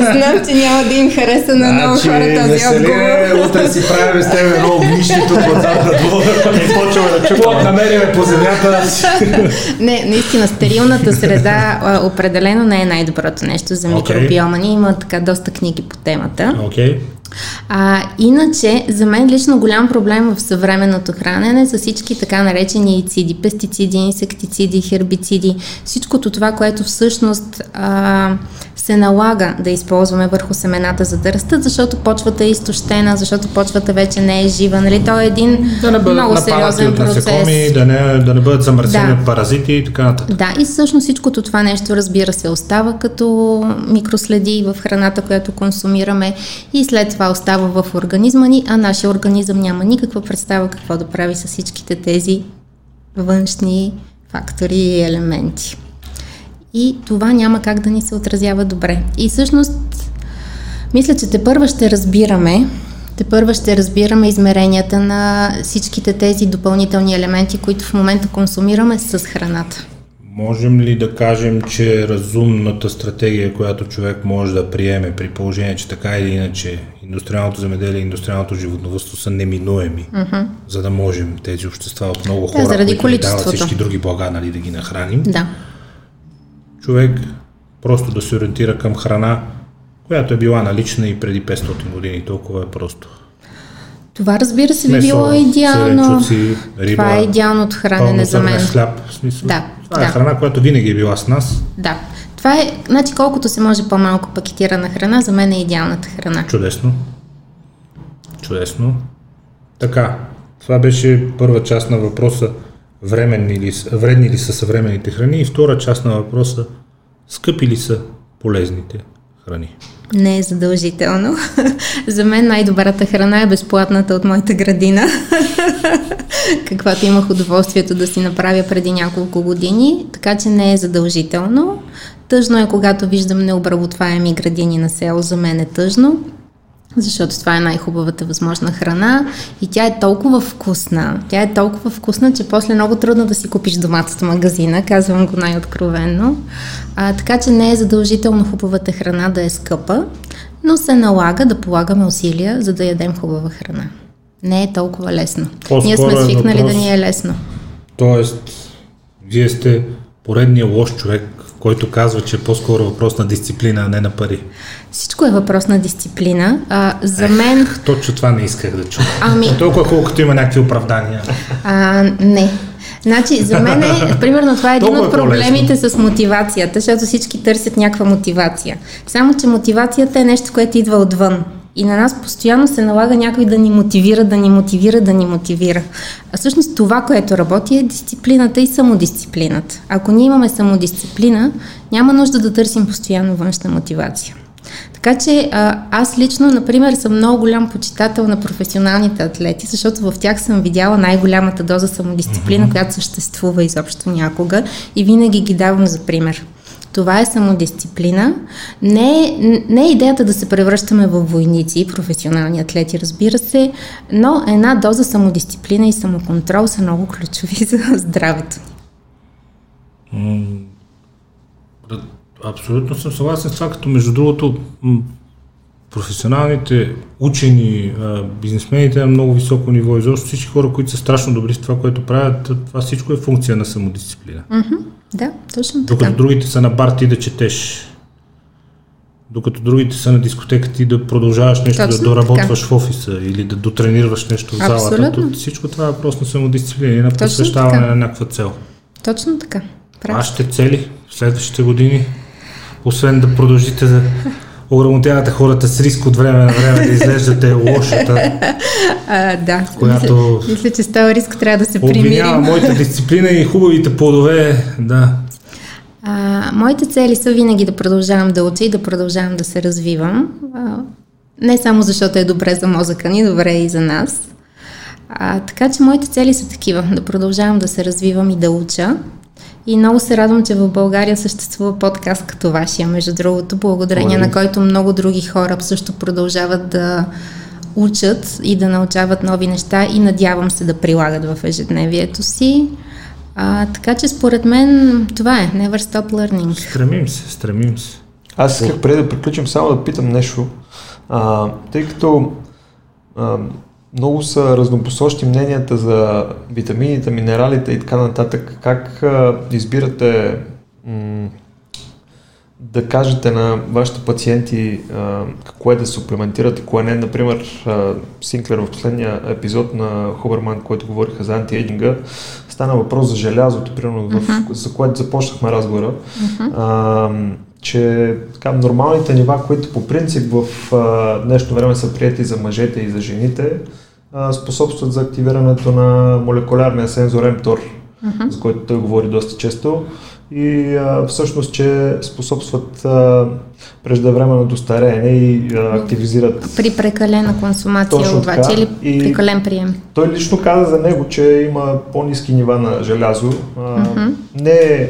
Знам, че няма да им хареса на много значи, хора този отговор. Утре си правим с тебе едно огнище тук отзад на двора. Не почваме да чукаме. намериме по земята. не, наистина, стерилната среда определено не е най-доброто нещо за микробиома. Ние има така доста книги по темата. Okay. А, иначе, за мен лично голям проблем в съвременното хранене са всички така наречени циди, пестициди, инсектициди, хербициди, всичкото това, което всъщност а, се налага да използваме върху семената за да растат, защото почвата е изтощена, защото почвата вече не е жива. Нали? То е един да не много сериозен от процес. Насекоми, да, не, да не бъдат замърсени да. от паразити и така нататък. Да, и всъщност всичкото това нещо, разбира се, остава като микроследи в храната, която консумираме и след това остава в организма ни, а нашия организъм няма никаква представа какво да прави с всичките тези външни фактори и елементи и това няма как да ни се отразява добре. И всъщност, мисля, че те първа ще разбираме, те първа ще разбираме измеренията на всичките тези допълнителни елементи, които в момента консумираме с храната. Можем ли да кажем, че разумната стратегия, която човек може да приеме при положение, че така или иначе индустриалното земеделие и индустриалното животновътство са неминуеми, uh-huh. за да можем тези общества от много хора, да, заради които дават всички други блага, нали, да ги нахраним? Да човек просто да се ориентира към храна, която е била налична и преди 500 години. Толкова е просто. Това разбира се би било идеално. риба, това е идеалното хранене за мен. хляб, в смисъл. Да, това е храна, която винаги е била с нас. Да. Това е, значи колкото се може по-малко пакетирана храна, за мен е идеалната храна. Чудесно. Чудесно. Така, това беше първа част на въпроса временни ли, вредни ли са съвременните храни и втора част на въпроса скъпи ли са полезните храни? Не е задължително. За мен най-добрата храна е безплатната от моята градина, каквато имах удоволствието да си направя преди няколко години, така че не е задължително. Тъжно е, когато виждам необработваеми градини на село, за мен е тъжно защото това е най-хубавата възможна храна и тя е толкова вкусна. Тя е толкова вкусна, че после е много трудно да си купиш домата в магазина, казвам го най-откровенно. А, така че не е задължително хубавата храна да е скъпа, но се налага да полагаме усилия, за да ядем хубава храна. Не е толкова лесно. По-скоро Ние сме е свикнали въпрос, да ни е лесно. Тоест, вие сте поредния лош човек, който казва, че е по-скоро въпрос на дисциплина, а не на пари. Всичко е въпрос на дисциплина. А, за мен... Ех, точно това не исках да чуя. Ами... Толкова колкото има някакви оправдания. А, не. Значи, за мен е, примерно, това е един от е проблемите е с мотивацията, защото всички търсят някаква мотивация. Само, че мотивацията е нещо, което идва отвън. И на нас постоянно се налага някой да ни мотивира, да ни мотивира, да ни мотивира. А всъщност това, което работи е дисциплината и самодисциплината. Ако ние имаме самодисциплина, няма нужда да търсим постоянно външна мотивация. Така че а, аз лично, например, съм много голям почитател на професионалните атлети, защото в тях съм видяла най-голямата доза самодисциплина, mm-hmm. която съществува изобщо някога и винаги ги давам за пример. Това е самодисциплина. Не е, не е идеята да се превръщаме в войници, професионални атлети, разбира се, но една доза самодисциплина и самоконтрол са много ключови за здравето ни. Абсолютно съм съгласен с това, като между другото професионалните учени, бизнесмените на много високо ниво, изобщо всички хора, които са страшно добри в това, което правят, това всичко е функция на самодисциплина. Mm-hmm. Да, точно Докато така. другите са на бар, ти да четеш. Докато другите са на дискотека, ти да продължаваш нещо, точно да доработваш така. в офиса или да дотренираш нещо в залата. Абсолютно. всичко това е въпрос на самодисциплина и на посвещаване на някаква цел. Точно така. Вашите цели в следващите години, освен да продължите да ограмотявате хората с риск от време на време да изглеждате лошата. А, да, която мисля, мисля, че с този риск трябва да се примирим. Моята дисциплина и хубавите плодове, да. А, моите цели са винаги да продължавам да уча и да продължавам да се развивам. А, не само защото е добре за мозъка ни, добре е и за нас. А, така че моите цели са такива, да продължавам да се развивам и да уча. И много се радвам, че в България съществува подкаст като вашия, между другото, благодарение Благодаря. на който много други хора също продължават да учат и да научават нови неща и надявам се да прилагат в ежедневието си. А, така че според мен това е Never Stop Learning. Стремим се, стремим се. Аз исках преди да приключим само да питам нещо, а, тъй като а, много са разнопосочни мненията за витамините, минералите и така нататък. Как а, избирате м- да кажете на вашите пациенти а, кое да суплементират и кое не? Например, а, Синклер в последния епизод на Хуберман, който говориха за антиейдинга, стана въпрос за желязото, примерно, в, за което започнахме разговора. А, че така, нормалните нива, които по принцип в а, днешно време са прияти за мъжете и за жените, а, способстват за активирането на молекулярния сензор mTOR, за който той говори доста често и а, всъщност, че способстват а, преждевременното стареене и а, активизират. При прекалена консумация Точно обаче така. или И- прекален прием. Той лично каза за него, че има по-низки нива на желязо. А, Не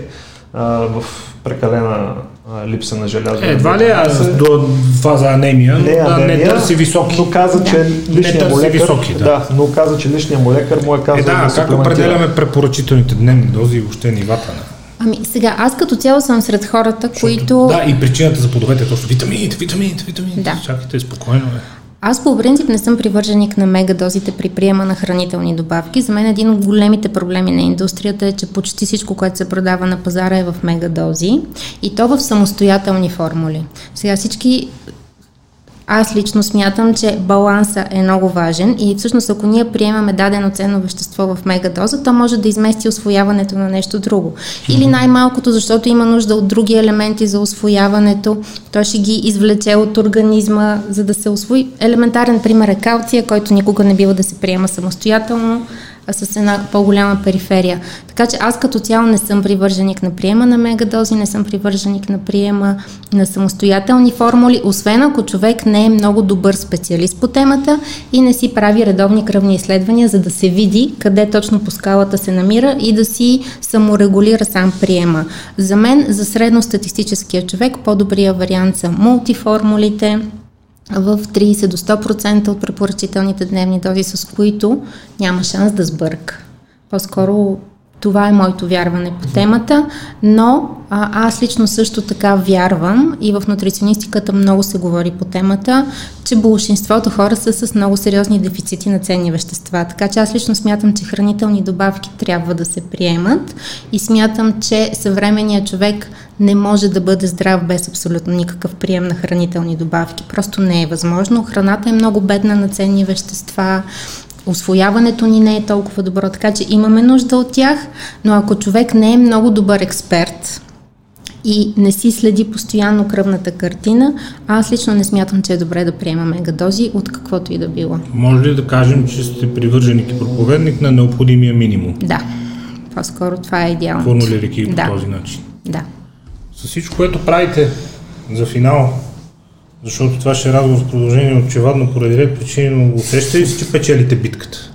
а, в прекалена а, липса на желязо. Едва ли аз Се- до фаза анемия, но не, да, не анемия, търси високи. Но каза, че Не личният търси му лекар, високи, да. да. но каза, че личният му лекар му е казал Е, да, да как определяме препоръчителните дневни дози и въобще нивата на... Ами сега, аз като цяло съм сред хората, които... Да, и причината за плодовете е точно витамините, витамините, витамините. Да. Чакайте спокойно, бе. Аз по принцип не съм привърженик на мегадозите при приема на хранителни добавки. За мен един от големите проблеми на индустрията е, че почти всичко, което се продава на пазара е в мегадози и то в самостоятелни формули. Сега всички аз лично смятам, че баланса е много важен и всъщност ако ние приемаме дадено ценно вещество в мегадоза, то може да измести освояването на нещо друго. Или най-малкото, защото има нужда от други елементи за освояването, той ще ги извлече от организма, за да се освои. Елементарен пример е калция, който никога не бива да се приема самостоятелно, а с една по-голяма периферия. Така че аз като цяло не съм привърженик на приема на мегадози, не съм привърженик на приема на самостоятелни формули, освен ако човек не е много добър специалист по темата и не си прави редовни кръвни изследвания, за да се види къде точно по скалата се намира и да си саморегулира сам приема. За мен, за средностатистическия човек, по-добрият вариант са мултиформулите, в 30 до 100% от препоръчителните дневни дози, с които няма шанс да сбърка. По-скоро това е моето вярване по темата, но а, аз лично също така вярвам и в нутриционистиката много се говори по темата, че большинството хора са с много сериозни дефицити на ценни вещества. Така че аз лично смятам, че хранителни добавки трябва да се приемат и смятам, че съвременният човек не може да бъде здрав без абсолютно никакъв прием на хранителни добавки. Просто не е възможно. Храната е много бедна на ценни вещества, освояването ни не е толкова добро, така че имаме нужда от тях, но ако човек не е много добър експерт и не си следи постоянно кръвната картина, аз лично не смятам, че е добре да приема мегадози от каквото и да било. Може ли да кажем, че сте привърженик и проповедник на необходимия минимум, Да, по-скоро това е идеално. формулирайки Да. по този начин? Да. С всичко, което правите за финал, защото това ще е разговор с продължение очевадно поради ред причини, но усещате ли си, че печелите битката?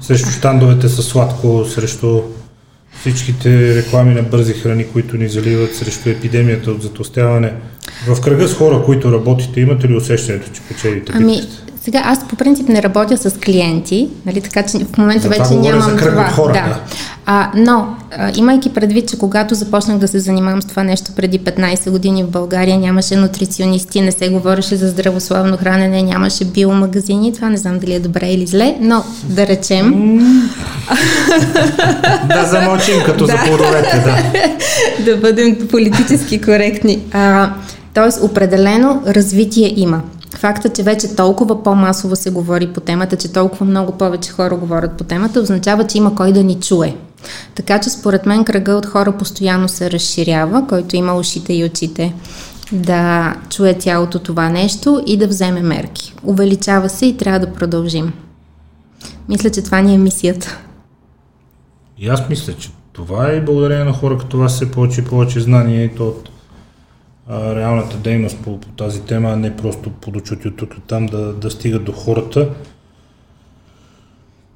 Срещу щандовете с сладко, срещу всичките реклами на бързи храни, които ни заливат, срещу епидемията от затостяване. В кръга с хора, които работите, имате ли усещането, че печелите Ами? Сега аз по принцип не работя с клиенти, нали, така че в момента За вече нямам за кръг това. от хора, да. да. А, но, а, имайки предвид, че когато започнах да се занимавам с това нещо преди 15 години в България, нямаше нутриционисти, не се говореше за здравословно хранене, нямаше биомагазини, това не знам дали е добре или зле, но да речем, Да замълчим като за плодовете, да. да бъдем политически коректни. А, тоест, определено развитие има. Факта, че вече толкова по-масово се говори по темата, че толкова много повече хора говорят по темата, означава, че има кой да ни чуе. Така че според мен кръга от хора постоянно се разширява, който има ушите и очите да чуе цялото това нещо и да вземе мерки. Увеличава се и трябва да продължим. Мисля, че това ни е мисията. И аз мисля, че това е благодарение на хора като вас все повече и повече знания и то от а, реалната дейност по, по тази тема, а не просто подочути от тук и там да, да стигат до хората.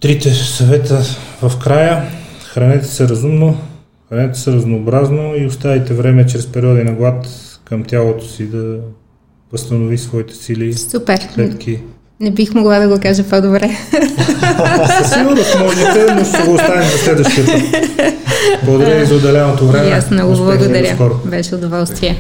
трите съвета в края. Хранете се разумно, хранете се разнообразно и оставите време чрез периоди на глад към тялото си да възстанови своите сили, Супер. клетки. Не бих могла да го кажа по-добре. Със сигурност можете, но ще го оставим за следващия път. Благодаря ви за отделеното време. И аз много благодаря. Беше удоволствие.